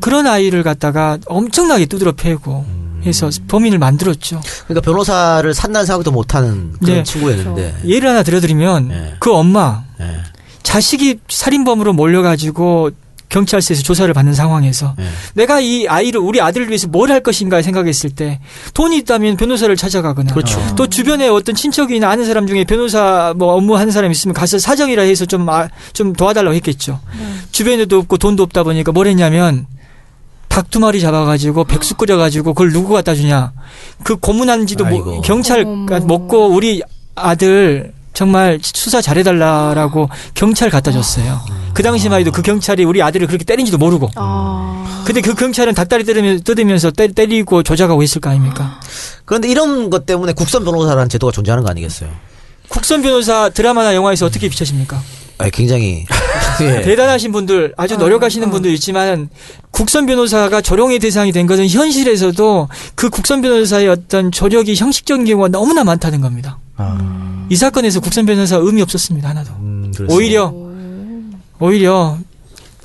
그런 아이를 갖다가 엄청나게 두드러 패고 음. 해서 범인을 만들었죠. 그러니까 변호사를 산다는 생각도 못하는 그런 네. 친구였는데. 예를 하나 들어드리면 네. 그 엄마 예. 자식이 살인범으로 몰려가지고 경찰서에서 조사를 받는 상황에서 예. 내가 이 아이를 우리 아들을 위해서 뭘 할 것인가 생각했을 때 돈이 있다면 변호사를 찾아가거나 그렇죠. 또 주변에 어떤 친척이나 아는 사람 중에 변호사 뭐 업무 하는 사람 있으면 가서 사정이라 해서 좀, 아, 좀 도와달라고 했겠죠. 주변에도 없고 돈도 없다 보니까 뭘 했냐면 닭 두 마리 잡아가지고 백숙 끓여가지고 그걸 누구 갖다 주냐. 그 고문한지도 뭐. 경찰 먹고 우리 아들 정말 수사 잘해달라라고 경찰 갖다 줬어요. 그 당시만 해도 그 경찰이 우리 아들을 그렇게 때린지도 모르고. 아. 근데 그 경찰은 닭다리 뜯으면서, 때리고 조작하고 있을 거 아닙니까? 그런데 이런 것 때문에 국선 변호사라는 제도가 존재하는 거 아니겠어요? 국선 변호사 드라마나 영화에서 어떻게 비춰집니까? 아, 굉장히 예. 대단하신 분들, 아주 노력하시는 분들 있지만 국선 변호사가 조롱의 대상이 된 것은 현실에서도 그 국선 변호사의 어떤 조력이 형식적인 경우가 너무나 많다는 겁니다. 아. 이 사건에서 국선 변호사 의미 없었습니다 하나도. 음. 오히려 오히려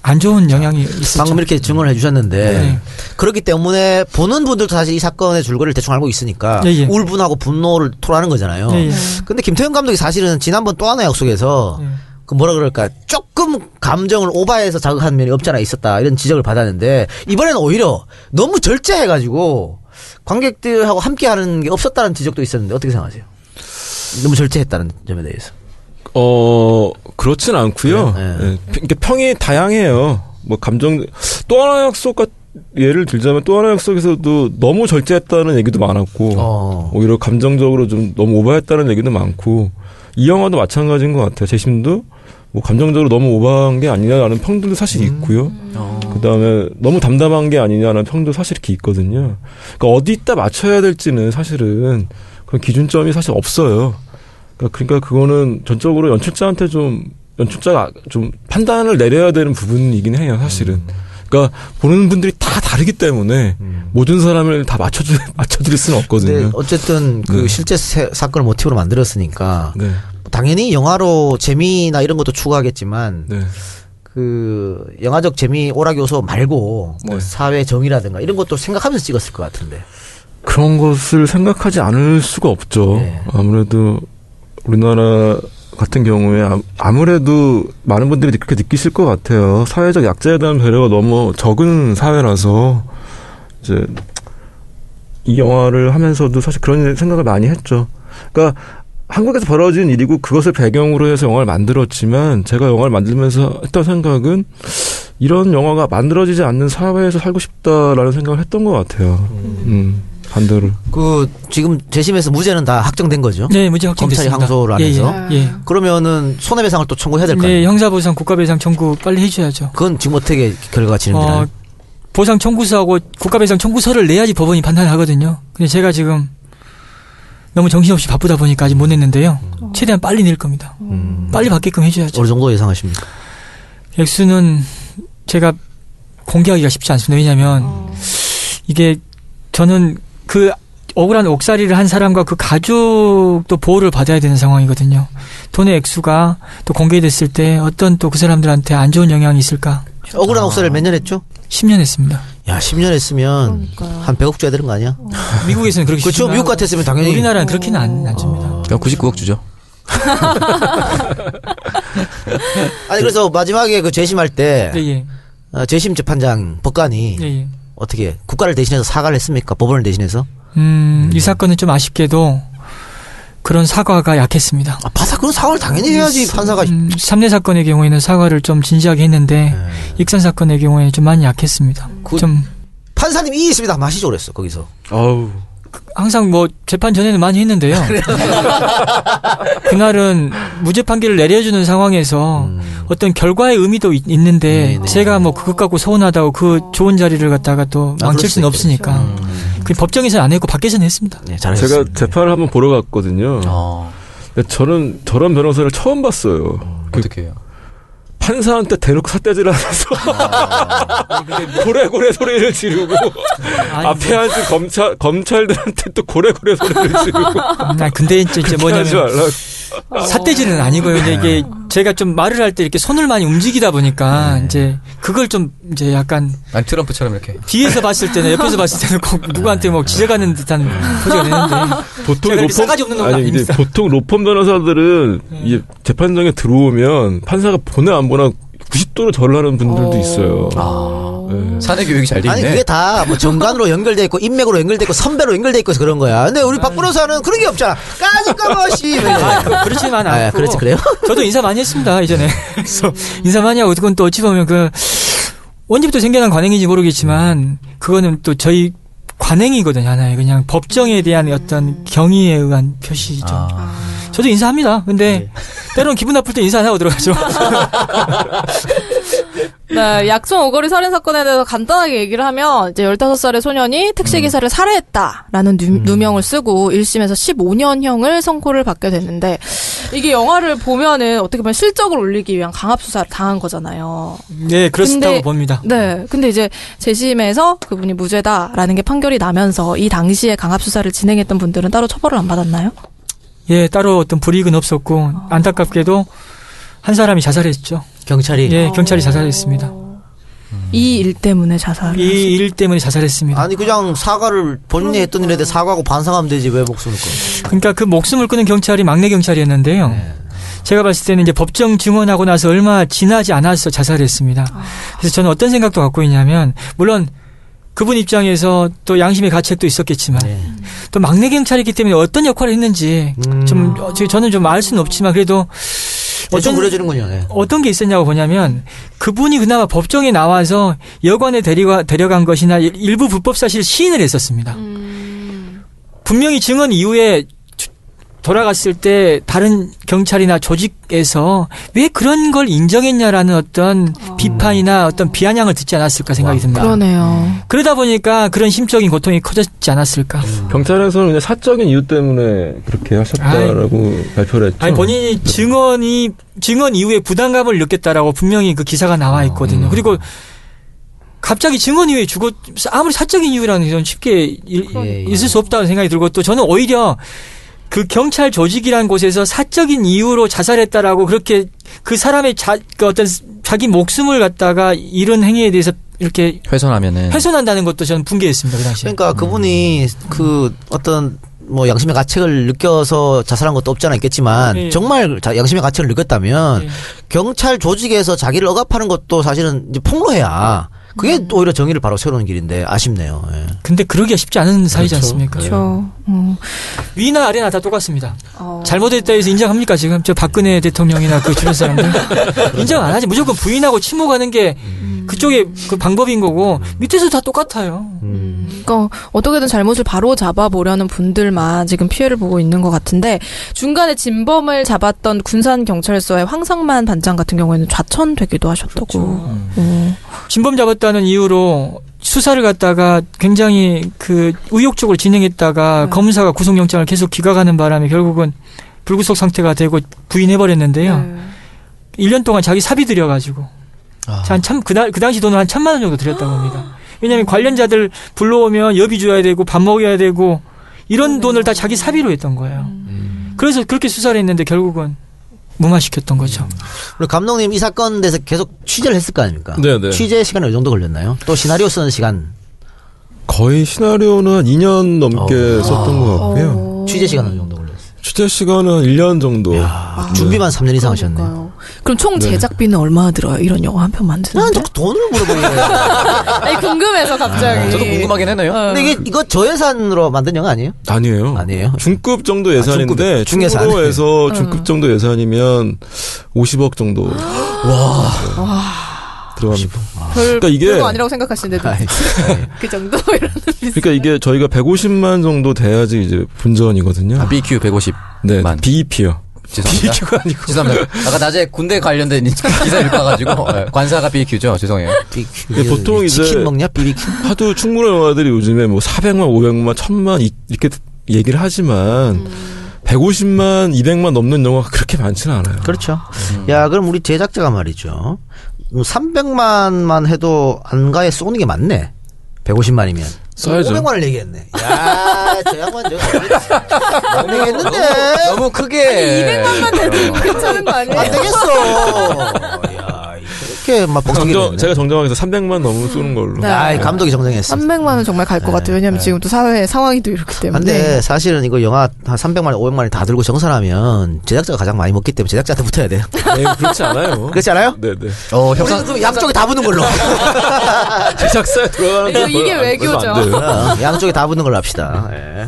안 좋은 영향이 있었죠. 방금 이렇게 증언을 해주셨는데 네. 그렇기 때문에 보는 분들도 사실 이 사건의 줄거리를 대충 알고 있으니까 예, 예. 울분하고 분노를 토로하는 거잖아요. 예, 예. 근데 김태형 감독이 사실은 지난번 또 하나의 약속에서 예. 그 뭐라 그럴까 조금 감정을 오바해서 자극한 면이 없잖아 있었다 이런 지적을 받았는데 이번에는 오히려 너무 절제해가지고 관객들하고 함께하는 게 없었다는 지적도 있었는데 어떻게 생각하세요? 너무 절제했다는 점에 대해서. 어 그렇진 않고요. 예. 예. 그러니까 평이 다양해요. 뭐 감정 또 하나 약속 같 예를 들자면 또 하나 약속에서도 너무 절제했다는 얘기도 많았고 어. 오히려 감정적으로 좀 너무 오버했다는 얘기도 많고 이 영화도 마찬가지인 것 같아요. 재심도 뭐 감정적으로 너무 오버한 게 아니냐라는 평들도 사실 있고요. 그다음에 너무 담담한 게 아니냐는 평도 사실 이렇게 있거든요. 그러니까 어디다 맞춰야 될지는 사실은 그런 기준점이 사실 없어요. 그러니까, 그러니까 그거는 전적으로 연출자한테 좀 연출자가 좀 판단을 내려야 되는 부분이긴 해요, 사실은. 그러니까 보는 분들이 다 다르기 때문에 모든 사람을 다 맞춰주 맞춰드릴 수는 없거든요. 어쨌든 그 네. 실제 세- 사건을 모티브로 만들었으니까 네, 당연히 영화로 재미나 이런 것도 추구하겠지만 네. 그 영화적 재미 오락 요소 말고 뭐 네. 사회 정의라든가 이런 것도 생각하면서 찍었을 것 같은데. 그런 것을 생각하지 않을 수가 없죠. 네. 아무래도 우리나라 같은 경우에 아- 아무래도 많은 분들이 그렇게 느끼실 것 같아요. 사회적 약자에 대한 배려가 너무 적은 사회라서 이제 이 영화를 하면서도 사실 그런 생각을 많이 했죠. 그러니까 한국에서 벌어진 일이고 그것을 배경으로 해서 영화를 만들었지만 제가 영화를 만들면서 했던 생각은 이런 영화가 만들어지지 않는 사회에서 살고 싶다라는 생각을 했던 것 같아요. 음, 반대로. 그 지금 재심에서 무죄는 다 확정된 거죠? 네, 무죄 확정됐습니다. 검찰이 항소를 안 예, 해서? 예, 예. 그러면은 손해배상을 또 청구해야 될거 네? 형사보상, 국가배상 청구 빨리 해줘야죠. 그건 지금 어떻게 결과가 진행되나요? 어, 보상 청구서하고 국가배상 청구서를 내야지 법원이 판단을 하거든요. 근데 제가 지금 너무 정신없이 바쁘다 보니까 아직 못 냈는데요. 최대한 빨리 낼 겁니다. 빨리 받게끔 해줘야죠. 어느 정도 예상하십니까? 액수는 제가 공개하기가 쉽지 않습니다. 왜냐하면 이게 저는 그 억울한 옥살이를 한 사람과 그 가족도 보호를 받아야 되는 상황이거든요. 돈의 액수가 또 공개됐을 때 어떤 또 그 사람들한테 안 좋은 영향이 있을까? 억울한 옥살이를 몇 년 했죠? 10년 했습니다. 야, 10년 했으면 그러니까요. 한 100억 줘야 되는 거 아니야? 미국에서는 그렇게 그렇죠. 미국 같았으면 당연히 우리나라는 그렇게는 안, 안 줍니다. 그럼 99억 주죠. 아니 그래서 마지막에 그 재심할 때 예, 예. 어, 재심 재판장 법관이 예, 예. 어떻게 국가를 대신해서 사과를 했습니까? 법원을 대신해서? 음, 이 사건은 좀 아쉽게도 그런 사과가 약했습니다. 아, 바사 그런 사과를 당연히 해야지 판사가. 음, 삼례 사건의 경우에는 사과를 좀 진지하게 했는데 익산 사건의 경우에는 좀 많이 약했습니다. 그- 좀 판사님 이 있습니다. 마시죠 그랬어 거기서. 아우. 항상 뭐 재판 전에는 많이 했는데요. 그날은 무죄 판결을 내려주는 상황에서 어떤 결과의 의미도 있, 는데 음. 네네. 제가 뭐 그것 갖고 서운하다고 그 좋은 자리를 갖다가 또 아, 망칠 수는. 없으니까. 그 법정에서는 안 했고 밖에서는 했습니다. 네, 제가. 재판을 한번 보러 갔거든요. 어. 저는 저런 변호사를 처음 봤어요. 그 어떻게 해요? 판사한테 대놓고 삿대질을 하면서 고래고래 소리를 지르고 아니, 앞에 앉은 검찰 검찰들한테 또 고래고래 소리를 지르고 아, 근데 이제, 이제 뭐냐면. 삿대질은 아니고요. 근데 이게 제가 좀 말을 할 때 이렇게 손을 많이 움직이다 보니까 이제 그걸 좀 이제 약간 아니 트럼프처럼 이렇게. 뒤에서 봤을 때는 옆에서 봤을 때는 꼭 누구한테 뭐 지져가는 듯한 소리가 되는데 보통 놈은 아니 이제. 보통 로펌 변호사들은 이 재판장에 들어오면 판사가 보나 안 보나 90도로 절을 하는 분들도 있어요. 네. 사내 교육이 잘 돼 있네. 아니 그게 다 뭐 정관으로 연결돼 있고 인맥으로 연결돼 있고 선배로 연결돼 있고 해서 그런 거야. 근데 우리 박 변호사는 그런 게 없잖아. 까짓 까마씨. 아, 그렇지만 않고 아, 그렇지 그래요? 저도 인사 많이 했습니다 이전에 그래서 인사 많이 하고 그건 또 어찌 보면 그 언제부터 생겨난 관행인지 모르겠지만 그거는 또 저희 관행이거든요 하나의 그냥 법정에 대한 어떤 경의에 의한 표시죠. 아. 저도 인사합니다. 근데 때로는 기분 나쁠 때 인사 안 하고 들어가죠. 네, 약촌 오거리 살인 사건에 대해서 간단하게 얘기를 하면 이제 15살의 소년이 택시 기사를 살해했다라는 누, 명을 쓰고 1심에서 15년형을 선고를 받게 됐는데 이게 영화를 보면은 어떻게 보면 실적을 올리기 위한 강압 수사를 당한 거잖아요. 네 그렇다고 근데- 봅니다. 네. 근데 이제 재심에서 그분이 무죄다라는 게 판결이 나면서 이 당시에 강압 수사를 진행했던 분들은 따로 처벌을 안 받았나요? 예 따로 어떤 불이익은 없었고 안타깝게도 한 사람이 자살했죠. 경찰이. 예 경찰이 자살했습니다. 이 일 때문에 자살. 이 일 때문에 자살했습니다. 아니 그냥 사과를 본인이 했던 일에 대해 사과하고 반성하면 되지 왜 목숨을 끊어? 그러니까 그 목숨을 끊은 경찰이 막내 경찰이었는데요. 네. 제가 봤을 때는 이제 법정 증언하고 나서 얼마 지나지 않아서 자살했습니다. 그래서 저는 어떤 생각도 갖고 있냐면 물론 그분 입장에서 또 양심의 가책도 있었겠지만 네. 또 막내 경찰이기 때문에 어떤 역할을 했는지 음. 좀 어, 저- 저는 좀 알 수는 없지만 그래도 어떤 그려주는군요. 네. 어떤 게 있었냐고 보냐면 그분이 그나마 법정에 나와서 여관에 데리가, 데려간 것이나 일- 일부 불법 사실 시인을 했었습니다. 분명히 증언 이후에 주- 돌아갔을 때 다른 경찰이나 조직에서 왜 그런 걸 인정했냐라는 어떤 비판이나 어떤 비아냥을 듣지 않았을까 생각이 듭니다. 그러네요. 그러다 보니까 그런 심적인 고통이 커졌지 않았을까. 경찰에서는 그냥 사적인 이유 때문에 그렇게 하셨다라고 발표를 했죠. 아니 본인이 증언이 증언 이후에 부담감을 느꼈다라고 분명히 그 기사가 나와 있거든요. 그리고 갑자기 증언 이후에 죽었 아무리 사적인 이유라는 건 쉽게 일- 예, 예. 있을 수 없다는 생각이 들고 또 저는 오히려 그 경찰 조직이라는 곳에서 사적인 이유로 자살했다라고 그렇게 그 사람의 자, 그 어떤 자기 목숨을 갖다가 이런 행위에 대해서 이렇게 훼손하면은 훼손한다는 것도 저는 분개했습니다 그 당시에. 그러니까 그분이 그 어떤 뭐 양심의 가책을 느껴서 자살한 것도 없지 않아 있겠지만 예. 정말 자- 양심의 가책을 느꼈다면 예. 경찰 조직에서 자기를 억압하는 것도 사실은 이제 폭로해야 그게 음. 또 오히려 정의를 바로 세우는 길인데 아쉽네요. 예. 근데 그러기가 쉽지 않은 사이지 그렇죠. 않습니까? 그렇죠. 음. 위나 아래나 다 똑같습니다. 어. 잘못했다 해서 인정합니까 지금 저 박근혜 대통령이나 그 주변 사람들 인정 안 하지 무조건 부인하고 침묵하는 게 그쪽의 그 방법인 거고 밑에서 다 똑같아요. 그러니까 어떻게든 잘못을 바로 잡아보려는 분들만 지금 피해를 보고 있는 것 같은데 중간에 진범을 잡았던 군산 경찰서의 황상만 반장 같은 경우에는 좌천되기도 하셨다고. 어. 진범 잡았다는 이유로 수사를 갖다가 굉장히 그 의욕적으로 진행했다가 검사가 구속영장을 계속 기각하는 바람에 결국은 불구속 상태가 되고 부인해버렸는데요. 네. 1년 동안 자기 사비 들여가지고 한 참, 그, 다- 그 당시 돈은 한 천만 원 정도 들였다고 합니다. 왜냐하면 관련자들 불러오면 여비 줘야 되고 밥 먹여야 되고 이런 돈을 다 자기 사비로 했던 거예요. 그래서 그렇게 수사를 했는데 결국은 무마시켰던 거죠. 우리 감독님 이 사건 대해서 계속 취재를 했을 거 아닙니까? 네네. 취재 시간이 어느 정도 걸렸나요? 또 시나리오 쓰는 시간, 거의 시나리오는 한 2년 넘게 썼던 것 같고요. 취재 시간 어느 정도 걸렸어요? 취재 시간은 한 1년 정도. 준비만 3년 이상 하셨네. 그러니까요. 그럼 총 네. 제작비는 얼마나 들어요? 이런 영화 한편난 만드는데? 자꾸 돈을 물어보는 거예요. 아니 궁금해서 갑자기. 저도 궁금하긴 했네요. 어. 근데 이게 이거 저예산으로 만든 영화 아니에요? 아니에요. 아니에요? 중급 정도 예산인데 중급, 중예산. 중으로에서 중급 정도 예산이면 50억 정도. 와. 들어갑니다. 별, 그러니까 이게- 별거 아니라고 생각하시는데도 아이, 그 정도 이런. 그러니까 이게 저희가 150만 정도 돼야지 이제 본전이거든요. 아, BQ 150. 네, 만. BEP요. 죄송합니다. BEQ가 아니고. 죄송합니다. 아까 낮에 군대 관련된 기사 읽어가지고 네, 관사가 BQ죠. 죄송해요. BBQ. 네, 보통 이제- 치킨 먹냐? BBQ. 하도 충무로 영화들이 요즘에 뭐 400만, 500만, 1000만 이- 이렇게 얘기를 하지만 150만, 200만 넘는 영화가 그렇게 많지는 않아요. 그렇죠. 야, 그럼 우리 제작자가 말이죠. 300만만 해도 안가에 쏘는 게 맞네. 150만이면. 써야죠. 500만을 얘기했네. 야, 저 양반 저 너무 얘기했는데. 너무 크게. 200만만 돼도 괜찮은 거 아니에요? 안 되겠어. 야, 이렇게 막 정정. 제가 정정하게서 300만 넘으면 쏘는 걸로. 네. 아이, 감독이 정정했어. 300만 원 정말 갈 것 같아요. 왜냐면 지금 또 사회 상황이 또 이렇기 때문에. 근데 사실은 이거 영화 한 300만 원, 500만 원다 들고 정산하면 제작자가 가장 많이 먹기 때문에 제작자한테 붙어야 돼요. 네, 그렇지 않아요. 그렇지 않아요? 네 네. 어, 우리도 협상. 좀 양쪽에 다 붙는 걸로. 제작사에 들어가는 이거 이게 외교죠. 어, 양쪽에 다 붙는 걸로 합시다. 예.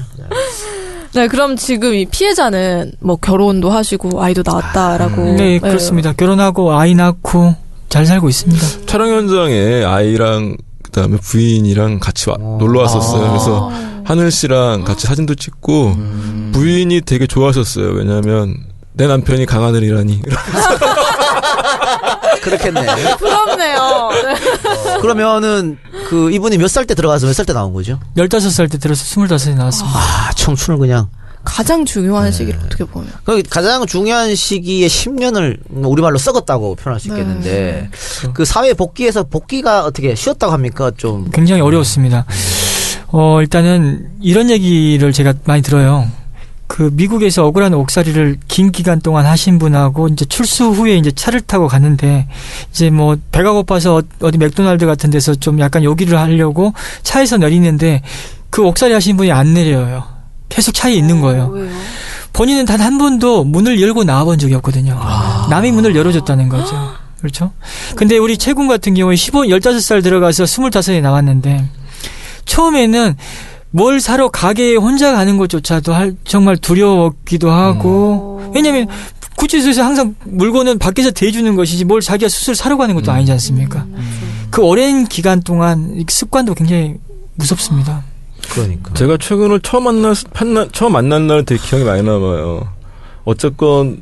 네, 그럼 지금 이 피해자는 뭐 결혼도 하시고 아이도 낳았다라고. 네, 그렇습니다. 결혼하고 아이 낳고 잘 살고 있습니다. 촬영 현장에 아이랑 그다음에 부인이랑 같이 와- 놀러 왔었어요. 그래서 하늘 씨랑 같이 사진도 찍고 부인이 되게 좋아하셨어요. 왜냐하면 내 남편이 강하늘이라니. 그렇겠네. 부럽네요. 네. 그러면은 그 이분이 몇 살 때 들어가서 몇 살 때 나온 거죠? 15살 때 들어서 25살에 나왔습니다. 아, 청춘을 그냥. 가장 중요한 시기를 어떻게 보면. 그 가장 중요한 시기에 10년을 우리말로 썩었다고 표현할 수 있겠는데 그 사회 복귀에서 복귀가 어떻게 쉬웠다고 합니까? 좀 굉장히 어려웠습니다. 어, 일단은 이런 얘기를 제가 많이 들어요. 그 미국에서 억울한 옥살이를 긴 기간 동안 하신 분하고 이제 출소 후에 이제 차를 타고 갔는데 이제 뭐 배가 고파서 어- 어디 맥도날드 같은 데서 좀 약간 요기를 하려고 차에서 내리는데 그 옥살이 하신 분이 안 내려요. 계속 차에 있는 거예요. 왜요? 본인은 단 한 번도 문을 열고 나와본 적이 없거든요. 남이 문을 열어줬다는 거죠. 그렇죠? 근데 우리 최군 같은 경우에 15, 15살 들어가서 25에 나왔는데, 처음에는 뭘 사러 가게에 혼자 가는 것조차도 할, 정말 두려웠기도 하고, 왜냐면, 구치소에서 항상 물건은 밖에서 대주는 것이지 뭘 자기가 스스로 사러 가는 것도 아니지 않습니까? 그 오랜 기간 동안 이 습관도 굉장히 무섭습니다. 그러니까. 제가 최근을 처음 만났, 만나, 처음 만난 날 되게 기억이 많이 남아요. 어쨌건,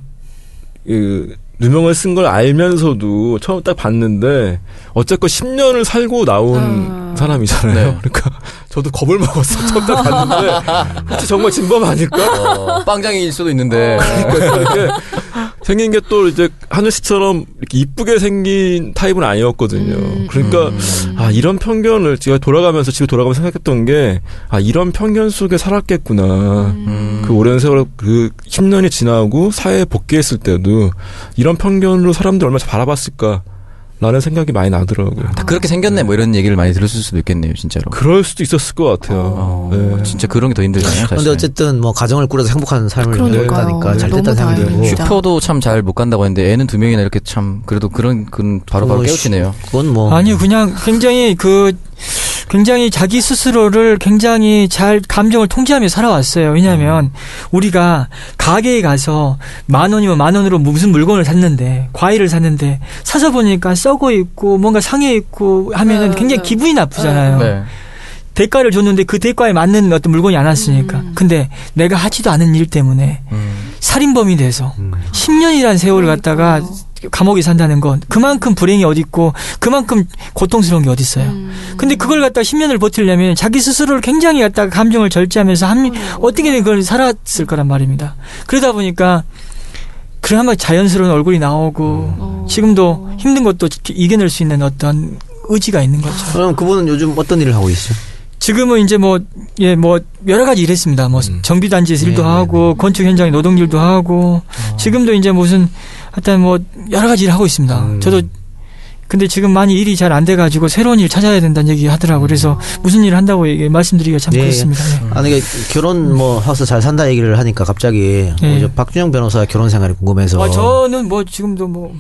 그, 누명을 쓴 걸 알면서도 처음 딱 봤는데, 어쨌건 10년을 살고 나온 아. 사람이잖아요. 네. 그러니까, 저도 겁을 먹었어. 처음 딱 봤는데, 혹시 정말 진범 아닐까? 어, 빵장일 수도 있는데. 그러니까 이렇게 생긴 게 또 이제 하늘 씨처럼 이렇게 이쁘게 생긴 타입은 아니었거든요. 음. 그러니까 음. 아 이런 편견을 제가 돌아가면서 집에 돌아가면서 생각했던 게 아 이런 편견 속에 살았겠구나. 음. 그 오랜 세월 그 10년이 지나고 사회에 복귀했을 때도 이런 편견으로 사람들 얼마나 바라봤을까. 라는 생각이 많이 나더라고요. 다 그렇게 생겼네 뭐 이런 얘기를 많이 들었을 수도 있겠네요 진짜로. 그럴 수도 있었을 것 같아요. 어, 네. 진짜 그런 게 더 힘들잖아요. 사실. 근데 어쨌든 뭐 가정을 꾸려서 행복한 삶을. 살다니까 잘 너무 됐다는 생각이 들고. 슈퍼도 참 잘 못 간다고 했는데 애는 두 명이나 이렇게 참 그래도 그런 그런 바로바로 어, 깨우치네요. 그건 뭐 아니요, 그냥 굉장히 그 굉장히 자기 스스로를 굉장히 잘 감정을 통제하며 살아왔어요. 왜냐하면 우리가 가게에 가서 만 원이면 만 원으로 무슨 물건을 샀는데 과일을 샀는데 사서 보니까 썩어 있고 뭔가 상해 있고 하면은 네, 굉장히 네. 기분이 나쁘잖아요. 네. 대가를 줬는데 그 대가에 맞는 어떤 물건이 안 왔으니까. 근데 내가 하지도 않은 일 때문에 음. 살인범이 돼서 음. 10년이라는 세월을 갖다가 감옥에 산다는 건 그만큼 불행이 어디 있고 그만큼 고통스러운 게 어디 있어요. 근데 그걸 갖다 10년을 버티려면 자기 스스로를 굉장히 갖다가 감정을 절제하면서 한 어떻게든 그걸 살았을 거란 말입니다. 그러다 보니까 그나마 자연스러운 얼굴이 나오고 어. 지금도 힘든 것도 이겨낼 수 있는 어떤 의지가 있는 거죠. 그럼 그분은 요즘 어떤 일을 하고 계시죠? 지금은 이제 뭐, 예, 뭐, 여러 가지 일했습니다. 뭐, 정비단지에서 일도 네, 하고, 건축 현장에 노동 일도 하고, 지금도 이제 무슨, 하여튼 뭐, 여러 가지 일을 하고 있습니다. 음. 저도, 근데 지금 많이 일이 잘 안 돼가지고, 새로운 일 찾아야 된다는 얘기 하더라고요. 그래서, 무슨 일을 한다고 얘기, 말씀드리기가 참 예, 예. 그렇습니다. 예. 아니 이게 결혼 뭐 하서 잘 산다 얘기를 하니까 갑자기 예. 이제 박준영 변호사 결혼 생활이 궁금해서 아, 저는 뭐, 지금도 뭐,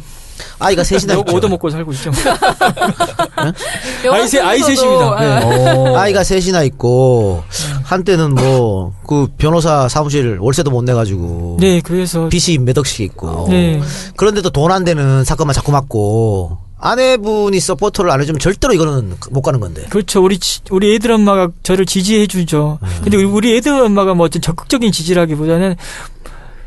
아이가 셋이나 있죠. 얻어먹고 살고 있죠. 아이 세- 아이 셋입니다. 예. 네. 아이가 셋이나 있고 한때는 뭐 그 변호사 사무실 월세도 못 내가지고 네, 그래서, 빚이 몇 억씩 있고 네. 그런데도 돈 안 되는 사건만 자꾸 맞고 아내분이 서포터를 안 해주면 절대로 이거는 못 가는 건데 그렇죠. 우리 지- 우리 애들 엄마가 저를 지지해 주죠. 근데 우리- 우리 애들 엄마가 뭐 어떤 적극적인 지지라기보다는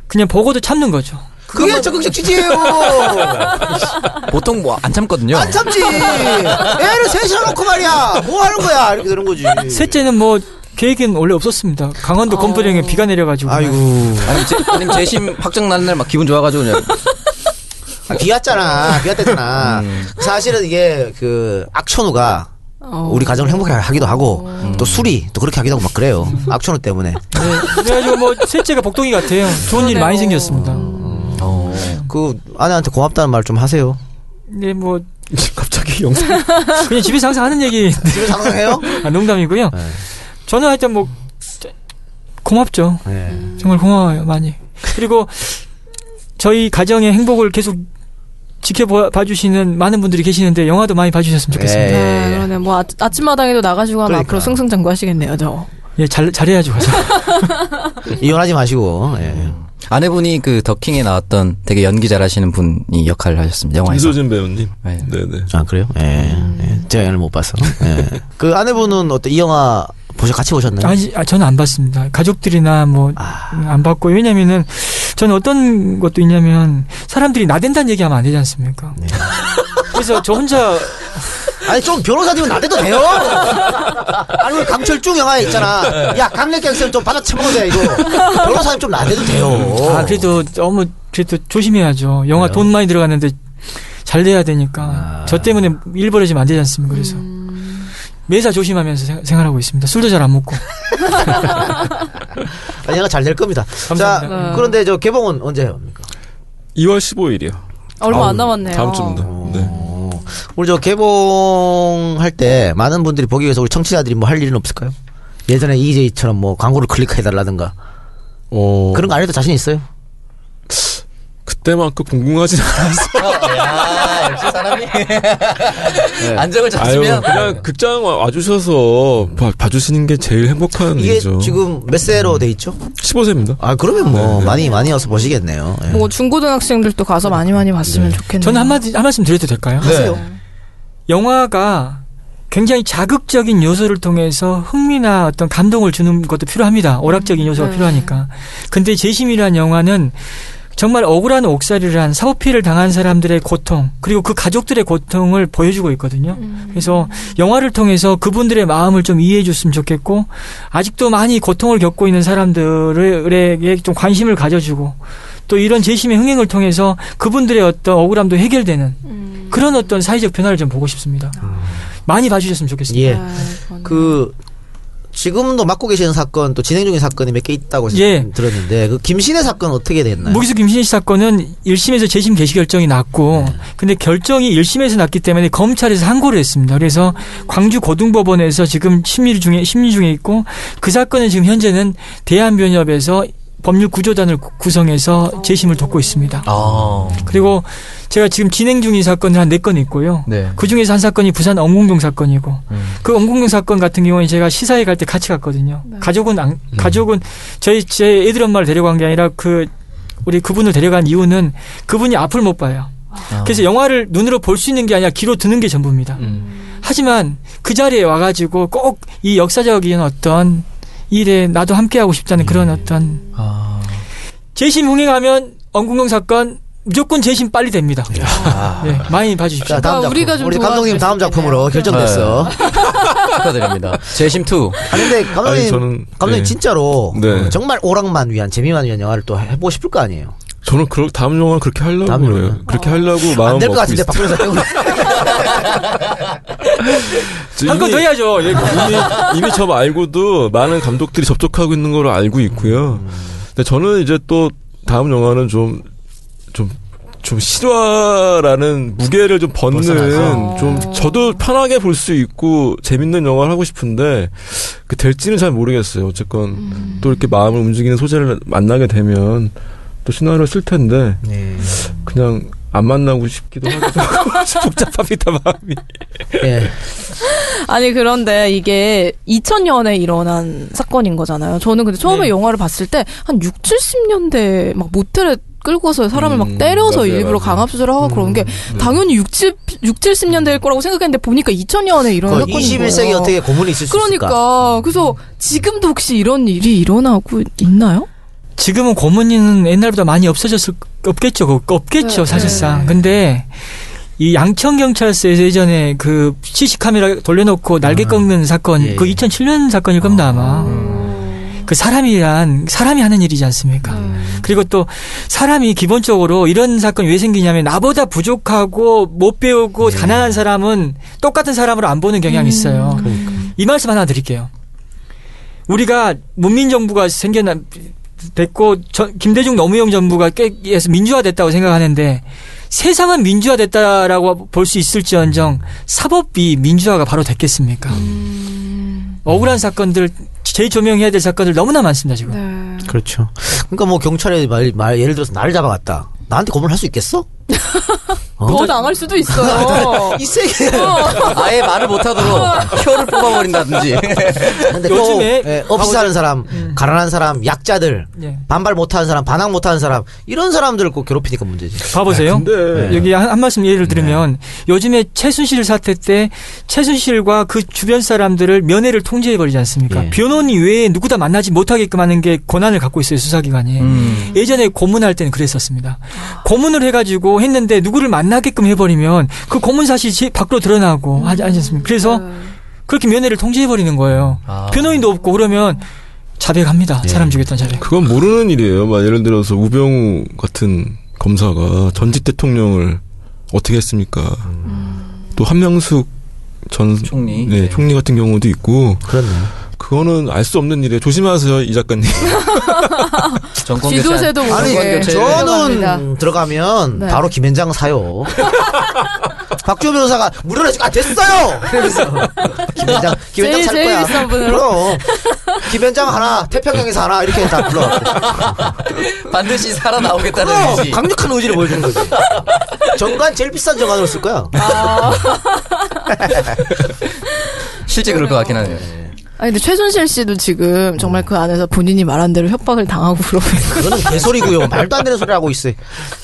그냥 보고도 참는 거죠. 그게 적극적 지지예요. 보통 뭐 안 참거든요. 안 참지. 애를 셋이나 놓고 말이야. 뭐 하는 거야? 이렇게 되는 거지. 셋째는 뭐 계획은 원래 없었습니다. 강원도 건포령에 비가 내려가지고 아이고. 아니면, 제, 아니면 재심 확정 나는 날막 기분 좋아가지고 그냥. 아, 비 왔잖아. 비 왔대잖아. 음. 사실은 이게 그 악천후가 어. 우리 가정을 행복하게 하기도 하고 또 술이 또 그렇게 하기도 하고 막 그래요. 악천후 때문에. 네. 그래가지고 뭐 셋째가 복동이 같아요. 좋은 일이 많이 생겼습니다. 어. 그 아내한테 고맙다는 말 좀 하세요 네, 뭐 갑자기 영상. 그냥 집에서 항상 하는 얘기 집에 상상해요? 아, 농담이고요. 네. 저는 하여튼 뭐 고맙죠. 네. 정말 고마워요, 많이. 그리고 저희 가정의 행복을 계속 지켜봐 주시는 많은 분들이 계시는데 영화도 많이 봐주셨으면 좋겠습니다. 예. 네, 그러네. 뭐 아, 아침마당에도 나가시고 하면 그러니까. 앞으로 승승장구하시겠네요, 저. 예, 잘 잘해야죠. 이혼하지 마시고 예. 아내분이 그 더킹에 나왔던 되게 연기 잘하시는 분이 역할을 하셨습니다. 영화에서. 이소진 배우님. 네. 네네. 아 그래요? 예. 예. 제가 연을 못 봤어. 예. 그 아내분은 어때 이 영화 보셔 같이 보셨나요? 아니, 아, 저는 안 봤습니다. 가족들이나 뭐안 봤고 왜냐면은 저는 어떤 것도 있냐면 사람들이 나댄다는 얘기하면 안 되지 않습니까? 그래서 저 혼자 아니 좀 변호사님은 나대도 돼요. 아니 왜 강철중 영화에 있잖아. 야 강력경선 좀 받아 쳐먹어도 돼 이거. 변호사님 좀 나대도 돼요. 아 그래도 너무 그래도 조심해야죠. 영화 돈 많이 들어갔는데 잘 돼야 되니까 저 때문에 일 벌어지면 안 되지 않습니까? 그래서 매사 조심하면서 생- 생활하고 있습니다. 술도 잘 안 먹고. 아니 영화 잘될 겁니다. 감사합니다. 자 그런데 저 개봉은 언제 합니까? 2월 15일이요. 얼마 안 남았네요. 다음 주입니다. 네. 어, 우리 저 개봉할 때 많은 분들이 보기 위해서 우리 청취자들이 뭐 할 일은 없을까요? 예전에 EJ처럼 뭐 광고를 클릭해달라든가 어, 그런 거 안 해도 자신 있어요? 그때만큼 궁금하진 않았어요. 야, 역시 사람이. 안정을 아유, 찾으면. 그냥 극장 와- 와주셔서 봐, 봐주시는 게 제일 행복한 이게 일이죠. 지금 몇 세로 돼 있죠? 15세입니다. 아 그러면 뭐 네. 많이 많이 와서 보시겠네요. 예. 뭐 중고등학생들도 가서 많이 많이 봤으면 좋겠네요. 저는 한마디 한 말씀 드려도 될까요? 하세요. 영화가 굉장히 자극적인 요소를 통해서 흥미나 어떤 감동을 주는 것도 필요합니다. 오락적인 요소가 네. 필요하니까. 근데 재심이라는 영화는 정말 억울한 옥살이를 한 사법 피해를 당한 사람들의 고통 그리고 그 가족들의 고통을 보여주고 있거든요. 그래서 영화를 통해서 그분들의 마음을 좀 이해해 줬으면 좋겠고 아직도 많이 고통을 겪고 있는 사람들에게 좀 관심을 가져주고 또 이런 재심의 흥행을 통해서 그분들의 어떤 억울함도 해결되는 그런 어떤 사회적 변화를 좀 보고 싶습니다. 많이 봐주셨으면 좋겠습니다. 예. 아, 그 지금도 맡고 계시는 사건 또 진행 중인 사건이 몇 개 있다고 예. 들었는데 그 김신혜 사건 어떻게 됐나요? 무기수 김신혜 씨 사건은 1심에서 재심 개시 결정이 났고 근데 결정이 1심에서 났기 때문에 검찰에서 항고를 했습니다. 그래서 광주 고등법원에서 지금 심리 중에 심리 중에 있고 그 사건은 지금 현재는 대한변협에서 법률 구조단을 구- 구성해서 재심을 돕고 있습니다. 아. 그리고 제가 지금 진행 중인 사건이 한 네 건 있고요. 네. 그 중에서 한 사건이 부산 엄궁동 사건이고 그 엄궁동 사건 같은 경우에 제가 시사회 갈 때 같이 갔거든요. 가족은 안, 가족은 저희 제 애들 엄마를 데려간 게 아니라 그 우리 그분을 데려간 이유는 그분이 앞을 못 봐요. 그래서 영화를 눈으로 볼 수 있는 게 아니라 귀로 듣는 게 전부입니다. 하지만 그 자리에 와가지고 꼭 이 역사적인 어떤 일에 나도 함께하고 싶다는 그런 어떤 아. 재심 흥행하면 엄궁동 사건 무조건 재심 빨리 됩니다. 네, 많이 봐주십시오. 자 다음 아, 작품 우리가 좀 우리 감독님 다음 작품으로 결정됐어. 축하드립니다. 재심 2. 아니 근데 감독님 아니, 저는, 감독님 예. 진짜로 네. 어, 정말 오락만 위한 재미만 위한 영화를 또 해보고 싶을 거 아니에요. 저는 그 다음 영화 그렇게 하려고 다음 그래요. 영화는? 그렇게 하려고 마음 안 될 것 같은데 있어요. 박 변호사 때문에. 저한건 더 해야죠. 예. 이미, 이미 저 말고도 많은 감독들이 접촉하고 있는 걸 알고 있고요. 근데 저는 이제 또 다음 영화는 좀, 좀, 좀 실화라는 무게를 좀 벗는 벗어나서. 좀 저도 편하게 볼 수 있고 재밌는 영화를 하고 싶은데 그 될지는 잘 모르겠어요. 어쨌건 또 이렇게 마음을 움직이는 소재를 만나게 되면 또 시나리오 쓸 텐데 네. 그냥 안 만나고 싶기도 하고 복잡합니다 마음이. 예. 아니 그런데 이게 2000년에 일어난 사건인 거잖아요. 저는 근데 처음에 네. 영화를 봤을 때 한 6, 70년대 막 모텔에 끌고서 사람을 막 음, 때려서 맞아요, 일부러. 강압수술을 하고 그런 게 네. 당연히 6, 7, 6 70년대일 거라고 생각했는데 보니까 2000년에 일어난 그 사건인 21세기 거예요. 어떻게 고문이 있을 수 있을까? 그러니까 그래서 지금도 혹시 이런 일이 일어나고 있나요? 지금은 고문이는 옛날보다 많이 없어졌을 없겠죠. 그- 없겠죠 네. 사실상. 근데 이 양천 경찰서에서 예전에 그 CC 카메라 돌려놓고 날개 꺾는 사건 예. 그 2007년 사건일 겁니다 아마. 그 사람이란 사람이 하는 일이지 않습니까? 그리고 또 사람이 기본적으로 이런 사건이 왜 생기냐면 나보다 부족하고 못 배우고 가난한 사람은 똑같은 사람으로 안 보는 경향이 있어요. 이 말씀 하나 드릴게요. 우리가 문민 정부가 생겨나 됐고 저- 김대중 노무현 정부가 깨서 민주화됐다고 생각하는데 세상은 민주화됐다라고 볼 수 있을지언정 사법비 민주화가 바로 됐겠습니까? 억울한 사건들 재조명해야 될 사건들 너무나 많습니다 지금. 그렇죠. 그러니까 뭐 경찰에 말, 말 예를 들어서 나를 잡아갔다. 나한테 고문할 수 있겠어? 더 당할 수도 있어요. 이 세계. 아예 말을 못하도록 혀를 뽑아버린다든지. 근데 요즘에 또 예, 없이 사는 사람, 가난한 사람, 약자들, 예. 반발 못하는 사람, 반항 못하는 사람 이런 사람들을 꼭 괴롭히니까 문제지. 봐보세요. 근데 여기 한, 한 말씀 예를 들으면 요즘에 최순실 사태 때 최순실과 그 주변 사람들을 면회를 통제해 버리지 않습니까? 예. 변호인 외에 누구다 만나지 못하게끔 하는 게 권한을 갖고 있어요 수사기관이. 음. 예전에 고문할 때는 그랬었습니다. 고문을 해가지고 했는데 누구를 만나게끔 해버리면 그 고문 사실이 밖으로 드러나고 하지 않습니까? 그래서 그렇게 면회를 통제해 버리는 거예요. 아. 변호인도 없고 그러면 자백합니다. 사람 죽였던 자백. 그건 모르는 일이에요. 막 예를 들어서 우병우 같은 검사가 전직 대통령을 어떻게 했습니까? 또 한명숙 전 총리. 네, 총리 같은 경우도 있고 그렇네. 그거는 알 수 없는 일이에요. 조심하세요, 이 작가님. 정권 지도세도. 아니. 저는 들어갑니다. 들어가면 네. 바로 김현장 사요. 박주호 변호사가 무료로 해줄- 아 됐어요. 그래서 김현장 김현장 제일 살 제일 거야. 비싼 분으로. 그럼 김현장 하나 태평양에서 하나 이렇게 다 불러. 반드시 살아나오겠다는 그럼 의지. 강력한 의지를 보여주는 거지. 정관 제일 비싼 정관으로 쓸 거야. 실제 그럴 것 같긴 하네요. 아니 근데 최순실 씨도 지금 정말 그 안에서 본인이 말한 대로 협박을 당하고 그러고 있고 그거는 개소리고요. 말도 안 되는 소리 하고 있어요.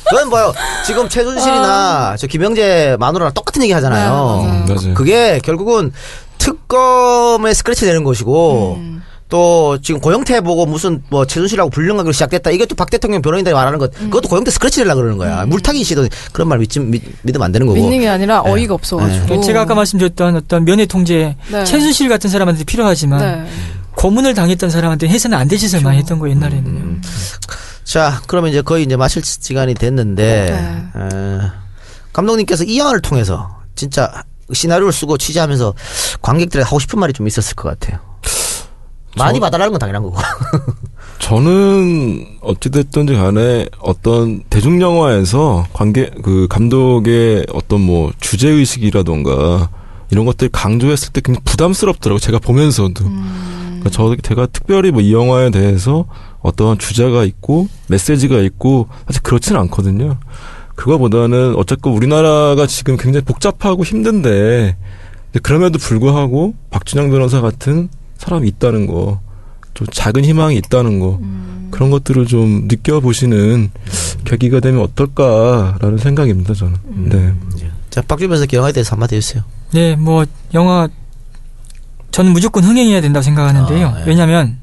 그건 뭐요? 지금 최순실이나 저 김영재 마누라랑 똑같은 얘기 하잖아요. 네, 맞아요. 맞아요. 그게 결국은 특검에 스크래치 되는 것이고 음. 또 지금 고영태 보고 무슨 뭐 최순실하고 불륜관계로 시작됐다. 이게 또 박 대통령 변호인들이 말하는 것. 음. 그것도 고영태 스크래치 되려고 그러는 거야. 물타기 시도 그런 말 믿지, 믿, 믿으면 안 되는 거고. 믿는 게 아니라 네. 어이가 없어가지고 제가 아까 말씀드렸던 어떤 면회 통제 네. 최순실 같은 사람한테 필요하지만 네. 고문을 당했던 사람한테 해서는 안 될 짓을 많이 했던 거 예날에는요. 음. 자, 그러면 이제 거의 이제 마칠 시간이 됐는데, 네. 에, 감독님께서 이 영화를 통해서 진짜 시나리오를 쓰고 취재하면서 관객들에게 하고 싶은 말이 좀 있었을 것 같아요. 많이 봐달라는 건 당연한 거고. 저는 어찌됐든지 간에 어떤 대중영화에서 관계, 그 감독의 어떤 뭐 주제의식이라던가 이런 것들 강조했을 때 굉장히 부담스럽더라고요. 제가 보면서도. 그러니까 저, 제가 특별히 뭐 이 영화에 대해서 어떤 주제가 있고 메시지가 있고 사실 그렇지는 않거든요. 그거보다는 어쨌건 우리나라가 지금 굉장히 복잡하고 힘든데 그럼에도 불구하고 박준영 변호사 같은 사람이 있다는 거, 좀 작은 희망이 있다는 거 그런 것들을 좀 느껴보시는 계기가 되면 어떨까라는 생각입니다 저는. 네. 자, 박주 변호사 영화에 대해서 한마디 해주세요. 네, 뭐 영화 저는 무조건 흥행해야 된다고 생각하는데요. 아, 예. 왜냐하면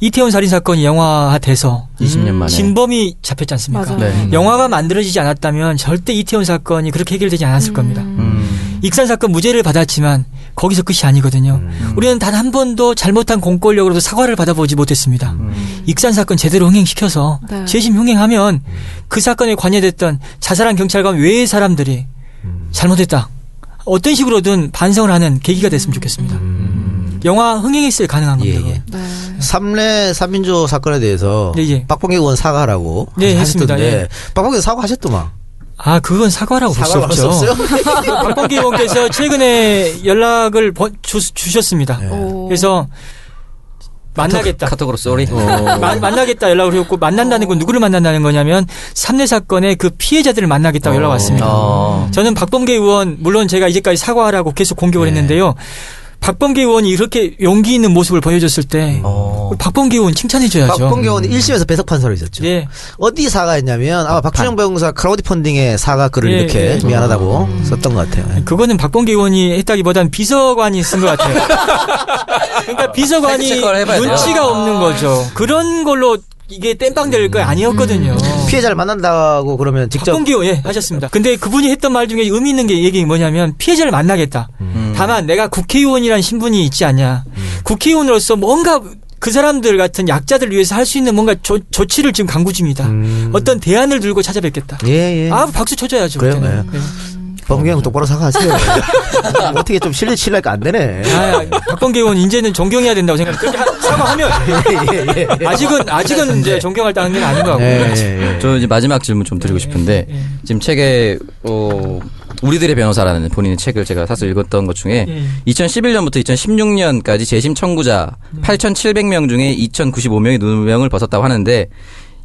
이태원 살인 사건이 영화화돼서 20년 만에. 진범이 잡혔지 않습니까? 네. 영화가 만들어지지 않았다면 절대 이태원 사건이 그렇게 해결되지 않았을 겁니다. 음. 익산 사건 무죄를 받았지만 거기서 끝이 아니거든요. 음. 우리는 단 한 번도 잘못한 공권력으로도 사과를 받아보지 못했습니다. 음. 익산 사건 제대로 흥행시켜서 네. 재심 흥행하면 그 사건에 관여됐던 자살한 경찰관 외의 사람들이 음. 잘못했다. 어떤 식으로든 반성을 하는 계기가 됐으면 좋겠습니다. 영화 흥행했을 가능한 음. 예, 겁니다. 예. 네. 삼례 삼민조 사건에 대해서 예, 예. 박봉계 의원 사과하라고 네, 했습니다. 하셨던데 예. 박봉계 사과하셨더만 아, 그건 사과라고 볼 수 없죠. 박범계 의원께서 최근에 연락을 번- 주, 주셨습니다. 오. 그래서 만나겠다. 카톡 으로 sorry. 마- 만나겠다 연락을 했고 만난다는 건 누구를 만난다는 거냐면 삼례 사건의 그 피해자들을 만나겠다고 연락 왔습니다. 어. 저는 박범계 의원 물론 제가 이제까지 사과하라고 계속 공격을 네. 했는데요. 박범계 의원이 이렇게 용기 있는 모습을 보여줬을 때 어. 박범계 의원 칭찬해줘야죠. 박범계 의원이 1심에서 배석 판사로 있었죠. 예. 어디 사과했냐면 아마 박준영 배우사 크라우디 펀딩의 사과 글을 예, 이렇게 예. 미안하다고 썼던 것 같아요. 그거는 박범계 의원이 했다기보단 비서관이 쓴 것 같아요. 그러니까 비서관이 돼요. 눈치가 없는 거죠. 그런 걸로 이게 땜빵 될 거 아니었거든요. 피해자를 만난다고 그러면 직접 의원, 예, 하셨습니다. 근데 그분이 했던 말 중에 의미 있는 게 얘기 뭐냐면 피해자를 만나겠다. 음. 다만 내가 국회의원이라는 신분이 있지 않냐. 국회의원으로서 뭔가 그 사람들 같은 약자들 위해서 할 수 있는 뭔가 조, 조치를 지금 강구 중이다. 어떤 대안을 들고 찾아뵙겠다. 예, 예. 아, 박수 쳐줘야죠. 그래요? 예. 범계 형 똑바로 사과하세요. 어떻게 좀 신뢰 신뢰가 안 되네. 아, 박범계 의원 이제는 존경해야 된다고 생각해요. 사과하면 예, 예, 예. 아직은 아직은 이제 존경할 단계는 아닌 것 같고요. 예, 예, 예. 저 이제 마지막 질문 좀 드리고 싶은데 예. 지금 책에 어 우리들의 변호사라는 본인의 책을 제가 사서 읽었던 것 중에 예. 2011년부터 2016년까지 재심 청구자 8,700명 중에 2,095명이 누명을 벗었다고 하는데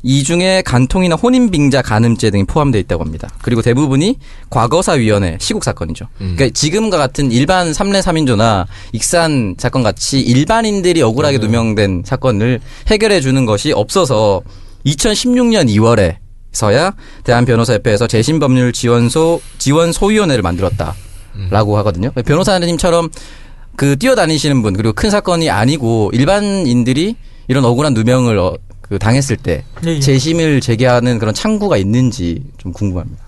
이 중에 간통이나 혼인빙자 간음죄 등이 포함되어 있다고 합니다. 그리고 대부분이 과거사위원회 시국 사건이죠. 그러니까 지금과 같은 일반 삼례 삼인조나 익산 사건 같이 일반인들이 억울하게 누명된 사건을 해결해 주는 것이 없어서 2016년 2월에 서야 대한변호사협회에서 재심법률 지원소 지원 소위원회를 만들었다라고 하거든요. 변호사님처럼 그 뛰어다니시는 분 그리고 큰 사건이 아니고 일반인들이 이런 억울한 누명을 어, 그 당했을 때 예, 예. 재심을 제기하는 그런 창구가 있는지 좀 궁금합니다.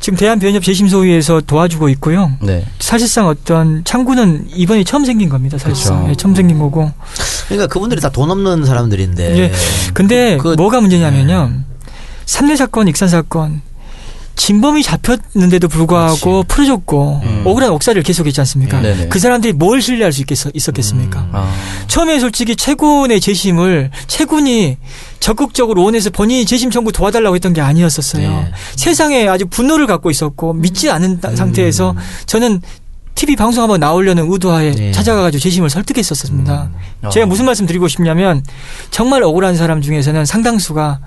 지금 대한변협 재심소위에서 도와주고 있고요. 네. 사실상 어떤 창구는 이번에 처음 생긴 겁니다. 사실상 그렇죠. 예, 처음 생긴 거고. 그러니까 그분들이 다 돈 없는 사람들인데. 예. 근데 그- 뭐가 문제냐면요. 삼례 사건, 익산 사건 진범이 잡혔는데도 불구하고 풀어줬고 음. 억울한 억사를 계속했지 않습니까? 음. 네네. 그 사람들이 뭘 신뢰할 수 있겠어, 있었겠습니까? 아. 처음에 솔직히 최군의 재심을 최군이 적극적으로 원해서 본인이 재심 청구 도와달라고 했던 게 아니었었어요. 네. 세상에 아주 분노를 갖고 있었고 믿지 않은 따- 상태에서 저는 TV 방송 한번 나오려는 의도하에 네. 찾아가가지고 재심을 설득했었습니다. 음. 제가 어. 무슨 말씀 드리고 싶냐면 정말 억울한 사람 중에서는 상당수가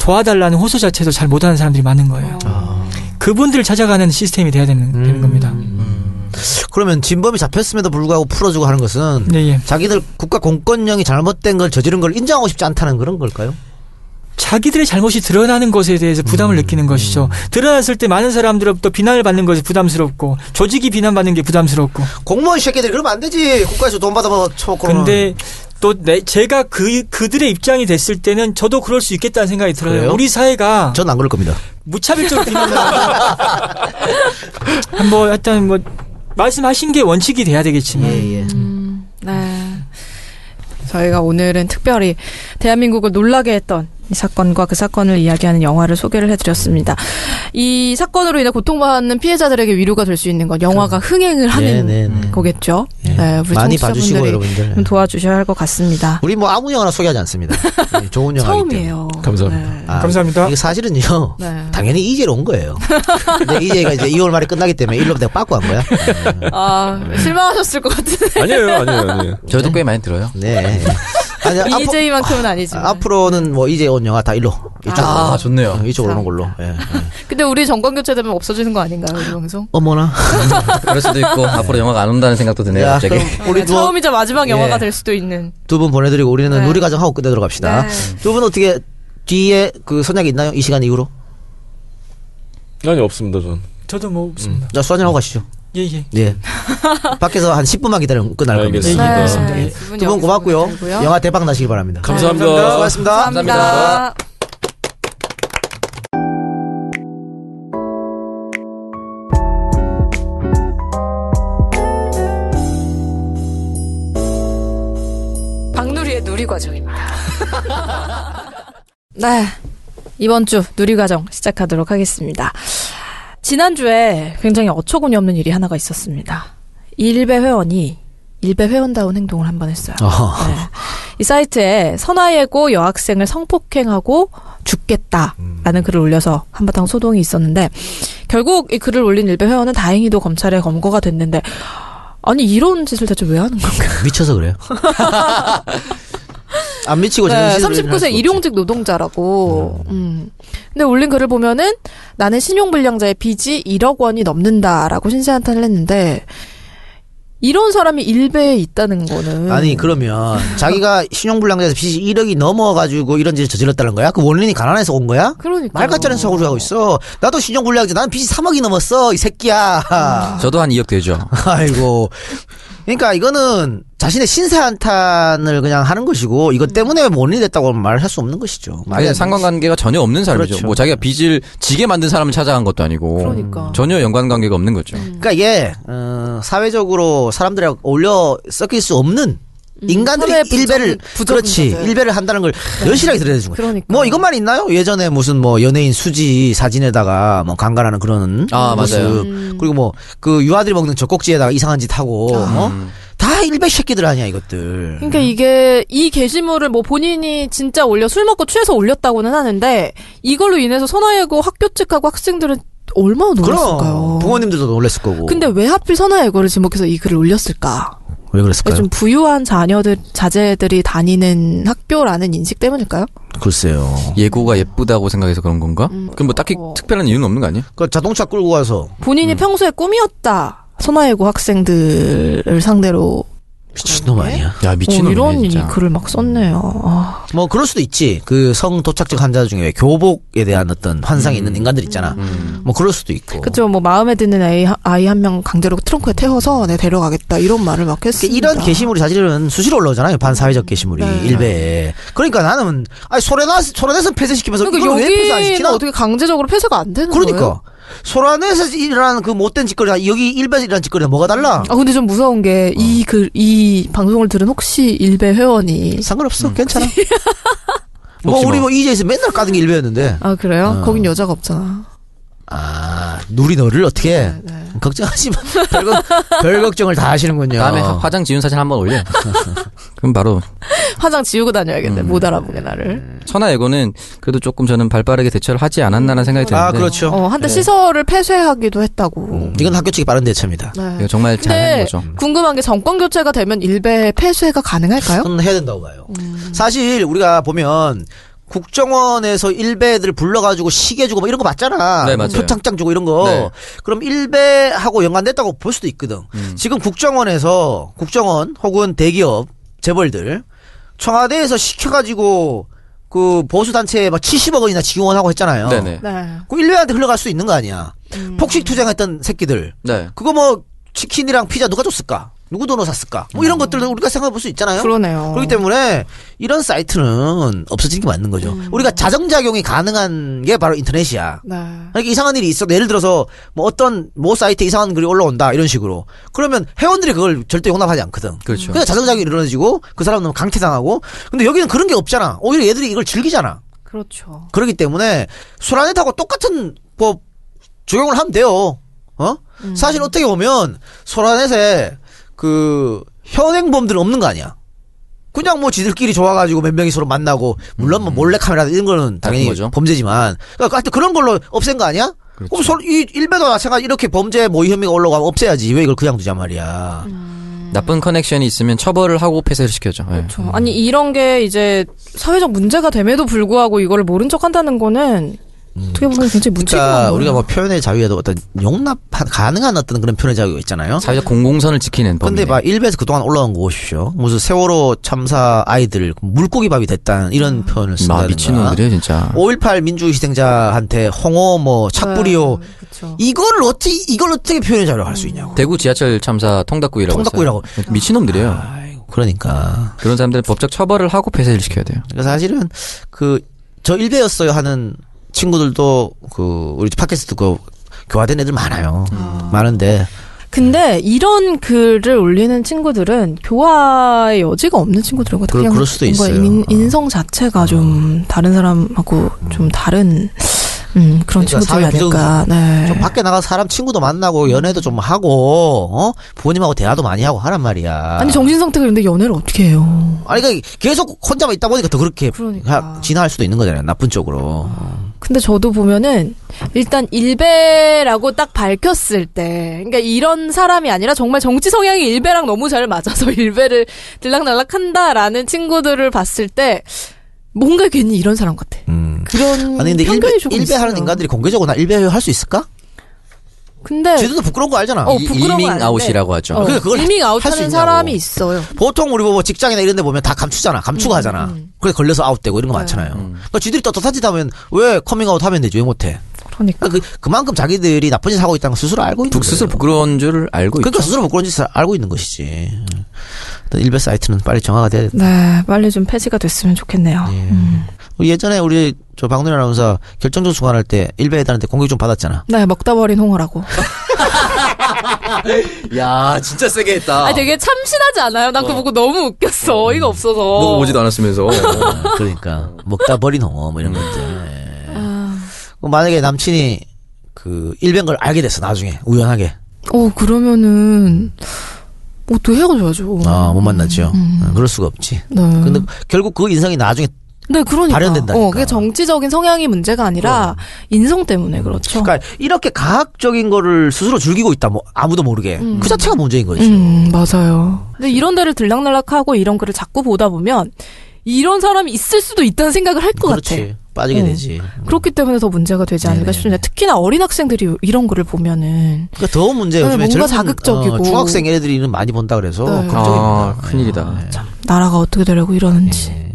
도와달라는 호소 자체도 잘 못하는 사람들이 많은 거예요. 아. 그분들을 찾아가는 시스템이 돼야 되는, 되는 음. 겁니다. 그러면 진범이 잡혔음에도 불구하고 풀어주고 하는 것은 네, 예. 자기들 국가 공권력이 잘못된 걸 저지른 걸 인정하고 싶지 않다는 그런 걸까요? 자기들의 잘못이 드러나는 것에 대해서 부담을 느끼는 것이죠. 드러났을 때 많은 사람들로부터 비난을 받는 것이 부담스럽고 조직이 비난받는 게 부담스럽고. 공무원 새끼들이 그러면 안 되지. 국가에서 돈 받아 뭐 처먹고. 근데 또 내, 제가 그 그들의 입장이 됐을 때는 저도 그럴 수 있겠다는 생각이 들어요. 그래요? 우리 사회가 전 안 그럴 겁니다. 무차별적으로 비난하는 한뭐 하여튼 뭐 말씀하신 게 원칙이 돼야 되겠지만 예, 예. 네. 저희가 오늘은 특별히 대한민국을 놀라게 했던 이 사건과 그 사건을 이야기하는 영화를 소개를 해드렸습니다. 이 사건으로 인해 고통받는 피해자들에게 위로가 될 수 있는 건 영화가 흥행을 하는 네, 네, 네. 거겠죠. 예. 네, 우리 많이 봐주시고 여러분들. 좀 도와주셔야 할 것 같습니다. 우리 뭐 아무 영화나 소개하지 않습니다. 예, 좋은 영화. 처음이에요. 감사합니다. 네. 아, 감사합니다. 이게 사실은요. 네. 당연히 이재로 온 거예요. 근데 이재가 이제 2월 말에 끝나기 때문에 일로 내가 빠꾸 한 거야. 아, 실망하셨을 것 같은데. 아니에요, 아니에요, 아니에요. 저희도 꽤 많이 들어요. 네. 아니, 앞으로, BJ만큼은 아니지만. 앞으로는 뭐 이제 온 영화 다 일로 이쪽으로 아, 좋네요. 어, 이쪽으로 오는 걸로. 예, 예. 근데 우리 정권 교체되면 없어지는 거 아닌가요, 우리 방송? 어머나. 그럴 수도 있고 앞으로 영화가 안 온다는 생각도 드네요. 야, 갑자기. 우리 네, 처음이자 마지막 예. 영화가 될 수도 있는. 두 분 보내드리고 우리는 네. 누리 가정 하고 끝내도록 합시다. 네. 두분 어떻게 뒤에 그 선약이 있나요? 이 시간 이후로? 아니 없습니다, 전. 저도 뭐 없습니다. 자, 수한잔 하고 가시죠. 예, 예. 예. 밖에서 한 10분만 기다리면 끝날 겁니다. 알겠습니다. 네. 네. 네. 네. 두분 두분 고맙고요. 네, 고맙고요. 영화 대박 나시길 바랍니다. 감사합니다. 네, 감사합니다. 고맙습니다. 감사합니다. 감사합니다. 과정입니다. 네, 이번 주 누리 과정 시작하도록 하겠습니다. 지난주에 굉장히 어처구니 없는 일이 하나가 있었습니다. 일베 회원이 일베 회원다운 행동을 한 번 했어요. 네. 이 사이트에 선화예고 여학생을 성폭행하고 죽겠다라는 글을 올려서 한바탕 소동이 있었는데 결국 이 글을 올린 일베 회원은 다행히도 검찰에 검거가 됐는데 아니 이런 짓을 대체 왜 하는 건가? 미쳐서 그래요. 안 미치고 네, 정신을 할 수가 39세 없지. 일용직 노동자라고. 음. 근데 올린 글을 보면은 나는 신용불량자의 빚이 1억 원이 넘는다라고 신세한탄을 했는데 이런 사람이 일베에 있다는 거는 아니 그러면 자기가 신용불량자에서 빚이 1억이 넘어가지고 이런 짓을 저질렀다는 거야? 그 원인이 가난해서 온 거야? 그러니까 말 같지 않은 소리 하고 있어. 나도 신용불량자. 나는 빚이 3억이 넘었어. 이 새끼야. 저도 한 2억 되죠. 아이고. 그러니까 이거는 자신의 신세 한탄을 그냥 하는 것이고 이것 때문에 원인이 됐다고 말할 수 없는 것이죠. 아니, 안 상관관계가 전혀 없는 사람이죠. 그렇죠. 뭐 자기가 빚을 지게 만든 사람을 찾아간 것도 아니고 그러니까. 전혀 연관관계가 없는 거죠. 그러니까 이게 어, 사회적으로 사람들이 올려 섞일 수 없는 인간들이 사회 부정- 일배를 부정 그렇지 문제들. 일배를 한다는 걸 여실하게 드러내준 거예요. 그러니까. 뭐 이것만 있나요? 예전에 무슨 뭐 연예인 수지 사진에다가 뭐 강간하는 그런 아, 모습 맞아요. 그리고 뭐 그 유아들이 먹는 젖꼭지에다가 이상한 짓 하고 어? 다 일배 새끼들 아니야 이것들. 그러니까 이게 이 게시물을 뭐 본인이 진짜 올려 술 먹고 취해서 올렸다고는 하는데 이걸로 인해서 선화예고 학교 측하고 학생들은 얼마나 놀랐을까요? 그럼 부모님들도 놀랐을 거고. 근데 왜 하필 선화예고를 지목해서 이 글을 올렸을까? 왜 그랬을까요? 좀 부유한 자녀들 자제들이 다니는 학교라는 인식 때문일까요? 글쎄요. 예고가 예쁘다고 생각해서 그런 건가? 그럼 뭐 딱히 어. 특별한 이유는 없는 거 아니에요? 그 자동차 끌고 가서 본인이 평소에 꿈이었다. 선화예고 학생들을 상대로 미친놈 아니야? 야 어, 미친놈이네 이런 진짜. 글을 막 썼네요. 아, 뭐 그럴 수도 있지. 그 성 도착증 환자 중에 교복에 대한 어떤 환상이 있는 인간들 있잖아. 뭐 그럴 수도 있고. 그쵸. 뭐 마음에 드는 아이, 아이 한 명 강제로 트렁크에 태워서 내 데려가겠다 이런 말을 막 그러니까 했습니다. 이런 게시물이 사실은 수시로 올라오잖아요. 반사회적 게시물이 네. 일베에. 그러니까 나는 아니 소련화 소련에서 폐쇄시키면서 그러니까 왜 폐쇄 안 시키나? 어떻게 강제적으로 폐쇄가 안 되는 거예요? 그러니까 소련에서 일어나는 그 못된 짓거리가 여기 일베에서 일어나는 짓거리가 뭐가 달라? 아 근데 좀 무서운 게이글이 방송을 들은 혹시 일베 회원이 상관없어. 괜찮아. 뭐 혹시 우리 뭐. 뭐 이제에서 맨날 까는 게 일베였는데. 아 그래요? 어. 거긴 여자가 없잖아. 아, 누리 너를 어떻게 네. 걱정하지 마. 별, 걱- 별 걱정을 다 하시는군요. 다음에 화장 지운 사진 한번 올려. 그럼 바로 화장 지우고 다녀야겠네. 음. 못 알아보게 나를. 천하예고는 그래도 조금 저는 발빠르게 대처를 하지 않았나라는 생각이 드는데 아, 그렇죠. 어 한때 시설을 폐쇄하기도 했다고. 음, 이건 학교 측이 빠른 대처입니다. 네. 이거 정말 잘한 근데 거죠. 궁금한 게 정권 교체가 되면 일베 폐쇄가 가능할까요? 그건 해야 된다고 봐요. 음. 사실 우리가 보면 국정원에서 일베들 불러가지고 시계 주고 뭐 이런 거 맞잖아. 네, 맞아요. 표창장 주고 이런 거. 네. 그럼 일베하고 연관됐다고 볼 수도 있거든. 음. 지금 국정원에서 국정원 혹은 대기업 재벌들 청와대에서 시켜가지고 그 보수 단체에 막 70억 원이나 지원하고 했잖아요. 네네. 네. 그 일베한테 흘러갈 수 있는 거 아니야. 음. 폭식 투쟁했던 새끼들. 네. 그거 뭐 치킨이랑 피자 누가 줬을까? 누구 돈으로 샀을까? 뭐 이런 것들도 우리가 생각해 볼 수 있잖아요. 음. 그러네요. 그렇기 때문에 이런 사이트는 없어지는 게 맞는 거죠. 우리가 자정작용이 가능한 게 바로 인터넷이야. 네. 그러니까 이상한 일이 있어. 예를 들어서 뭐 어떤 모 사이트에 이상한 글이 올라온다 이런 식으로. 그러면 회원들이 그걸 절대 용납하지 않거든. 그렇죠. 그러니까 자정작용이 일어나지고 그 사람은 강퇴당하고. 근데 여기는 그런 게 없잖아. 오히려 얘들이 이걸 즐기잖아. 그렇죠. 그렇기 때문에 소라넷하고 똑같은 법 적용을 하면 돼요. 어? 사실 어떻게 보면 소라넷에 그 현행범들은 없는 거 아니야. 그냥 뭐 지들끼리 좋아가지고 몇 명이 서로 만나고 물론 뭐 몰래 카메라 이런 거는 당연히 거죠. 범죄지만 그러니까 하여튼 그런 걸로 없앤 거 아니야? 그렇죠. 그럼 서로 이 일배도 마찬가지 이렇게 범죄 모의 혐의가 올라가면 없애야지 왜 이걸 그냥 두자 말이야. 나쁜 커넥션이 있으면 처벌을 하고 폐쇄를 시켜죠. 예. 그렇죠. 아니 이런 게 이제 사회적 문제가 됨에도 불구하고 이거를 모른 척한다는 거는 어떻게 보면 굉장히 무책임한 그러니까 거예요. 우리가 뭐 표현의 자유에도 어떤 용납 가능한 어떤 그런 표현의 자유가 있잖아요. 사회적 공공선을 지키는 법이. 근데 막 일베에서 그동안 올라온 거 보십시오. 무슨 세월호 참사 아이들 물고기 밥이 됐다는 이런 표현을 마 쓴다든가. 미친놈들이에요 진짜. 5.18 민주희생자한테 홍어 뭐 착불이요. 네. 이걸 어떻게 이걸 어떻게 표현의 자유로 할수 있냐고. 대구 지하철 참사 통닭구이라고. 통닭구이라고. 미친놈들이에요. 아이고 그러니까. 그런 사람들은 법적 처벌을 하고 폐쇄를 시켜야 돼요. 그러니까 사실은 그 저 일베였어요 하는 친구들도 그 우리 팟캐스트 그 교화된 애들 많아요. 많은데 근데 이런 글을 올리는 친구들은 교화의 여지가 없는 친구들이거든요. 그럴- 수도 있어요. 인, 어. 인성 자체가 좀 다른 사람하고 좀 다른 음, 그런 그러니까 친구들이 아닐까. 네. 좀 밖에 나가 서 사람 친구도 만나고 연애도 좀 하고 어 부모님하고 대화도 많이 하고 하란 말이야. 아니 정신 상태가 있는데 연애를 어떻게 해요? 아니 그러니까 계속 혼자만 있다 보니까 더 그렇게 그러니까. 하- 진화할 수도 있는 거잖아요. 나쁜 쪽으로. 근데 저도 보면은 일단 일베라고 딱 밝혔을 때, 그러니까 이런 사람이 아니라 정말 정치 성향이 일베랑 너무 잘 맞아서 일베를 들락날락 한다라는 친구들을 봤을 때 뭔가 괜히 이런 사람 같아. 음. 그런 아니 근데 일배하는 있어요. 인간들이 공개적으로 나 일배 할수 있을까? 근데 쟤들도 부끄러운 거 알잖아. 어, 이- 부끄러운 거 일밍 아는데. 아웃이라고 하죠. 어, 그래, 그걸 일밍 할수 아웃하는 있냐고. 사람이 있어요. 보통 우리 뭐 직장이나 이런 데 보면 다 감추잖아. 감추고 하잖아. 그래 걸려서 아웃되고 이런 거 네. 많잖아요. 그러니까 쥐들이 떳떳한 짓 하면 왜 커밍아웃 하면 되지 왜 못해? 그러니까. 그러니까 그, 그만큼 자기들이 나쁜 짓 하고 있다는 걸 스스로 알고 있는 북 거예요. 스스로 부끄러운 줄 알고 그러니까 있죠. 스스로 부끄러운 짓을 알고 있는 것이지. 일단 일베 사이트는 빨리 정화가 돼야 돼. 네, 빨리 좀 폐지가 됐으면 좋겠네요. 음. 우리 예전에 우리 저 박노래 아나운서 결정적 순간할 때 일베 애들한테 공격 좀 받았잖아. 네, 먹다 버린 홍어라고. 야, 진짜 세게 했다. 아니, 되게 참신하지 않아요? 난 그거 보고 너무 웃겼어. 어 이가 없어서. 먹어보지도 않았으면서. 어, 그러니까 먹다 버린 홍어 뭐 이런 것들. 예. 그럼 만약에 남친이 그 일베인 걸 알게 됐어 나중에 우연하게 어, 그러면은, 뭐 또 헤어져야죠. 아 못 만났죠. 어, 그럴 수가 없지. 네. 근데 결국 그 인성이 나중에 네, 그러니까. 발현된다니까. 어, 그게 정치적인 성향이 문제가 아니라 인성 때문에 그렇죠. 그러니까 이렇게 과학적인 거를 스스로 즐기고 있다 뭐 아무도 모르게 그 자체가 문제인 거지. 음, 맞아요. 근데 이런 데를 들락날락하고 이런 글을 자꾸 보다 보면 이런 사람이 있을 수도 있다는 생각을 할 것 같아. 그렇지 빠지게 어. 되지. 그렇기 때문에 더 문제가 되지 않을까. 싶습니다. 특히나 어린 학생들이 이런 글을 보면은 그러니까 더 문제. 네, 요즘에 뭔가 젊은, 자극적이고. 어, 중학생 애들이는 많이 본다 그래서 네. 걱정입니다. 아, 큰일이다. 네. 나라가 어떻게 되려고 이러는지.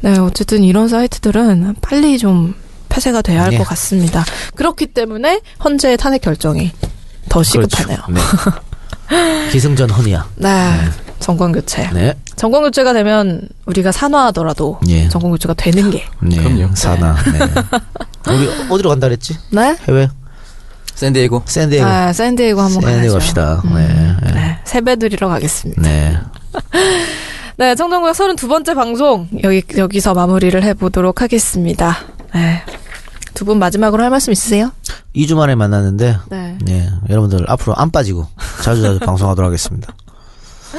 네, 어쨌든 이런 사이트들은 빨리 좀 폐쇄가 돼야 할 네. 것 같습니다. 그렇기 때문에 헌재의 탄핵 결정이 더 시급하네요. 그렇죠. 네. 기승전 헌이야. 네. 정권 교체. 네. 정권 교체가 되면 우리가 산화하더라도 예. 정권 교체가 되는 게. 네. 그럼요. 사나. 네. 우리 어디로 간다 그랬지? 네? 해외? 샌디에고. 샌디에고. 아, 샌디에고 한번 샌디에고. 갑시다. 음, 네. 네. 세배 드리러 가겠습니다. 네. 네, 청정구역 32번째 방송 여기 여기서 마무리를 해 보도록 하겠습니다. 네. 두 분 마지막으로 할 말씀 있으세요? 2주 만에 만났는데 네. 네, 여러분들 앞으로 안 빠지고 자주 자주 방송하도록 하겠습니다.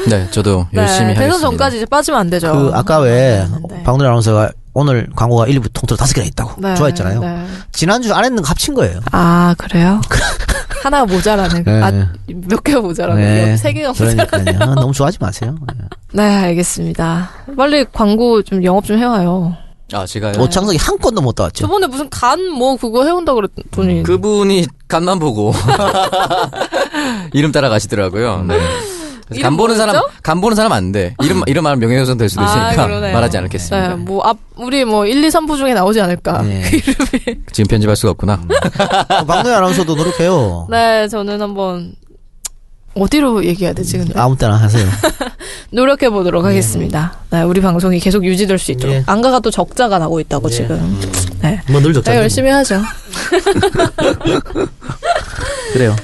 네, 저도 열심히 네, 하겠습니다. 대선 전까지 이제 빠지면 안 되죠. 그 아까 왜 네. 박노래 아나운서가 오늘 광고가 1부 통틀어 다섯 개나 있다고 네, 좋아했잖아요. 네. 지난주 안 했는 거 합친 거예요. 아 그래요? 하나 모자라는 네. 아, 몇 개가 모자라는 네. 세 개가 모자라. 그러니까요. 아, 너무 좋아하지 마세요. 네. 네, 알겠습니다. 빨리 광고 좀 영업 좀 해와요. 아, 제가요. 오창석이 한 건도 못 따왔죠. 저번에 무슨 간 뭐 그거 해온다 그랬더니 그분이 간만 보고 이름 따라 가시더라고요. 네. 간 보는 사람? 간 보는 사람 안 돼. 이름 이름 말하면 명예훼손 될 수도 있으니까 아. 말하지 않겠습니다. 네, 뭐앞 우리 뭐 1, 2, 3부 중에 나오지 않을까. 네. 그 이름이. 지금 편집할 수가 없구나. 어, 박노래 아나운서도 노력해요. 네, 저는 한번 어디로 얘기해야 되지 근데 아무 때나 하세요. 노력해 보도록 하겠습니다. 네, 우리 방송이 계속 유지될 수 있도록. 예. 안가가 또 적자가 나고 있다고 지금. 네. 뭐늘 적자. 네, 열심히 하죠. 그래요.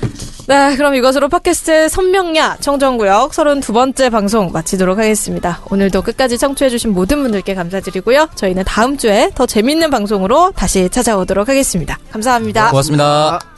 네, 그럼 이것으로 팟캐스트 선명야 청정구역 32번째 방송 마치도록 하겠습니다. 오늘도 끝까지 청취해주신 모든 분들께 감사드리고요. 저희는 다음 주에 더 재밌는 방송으로 다시 찾아오도록 하겠습니다. 감사합니다. 고맙습니다.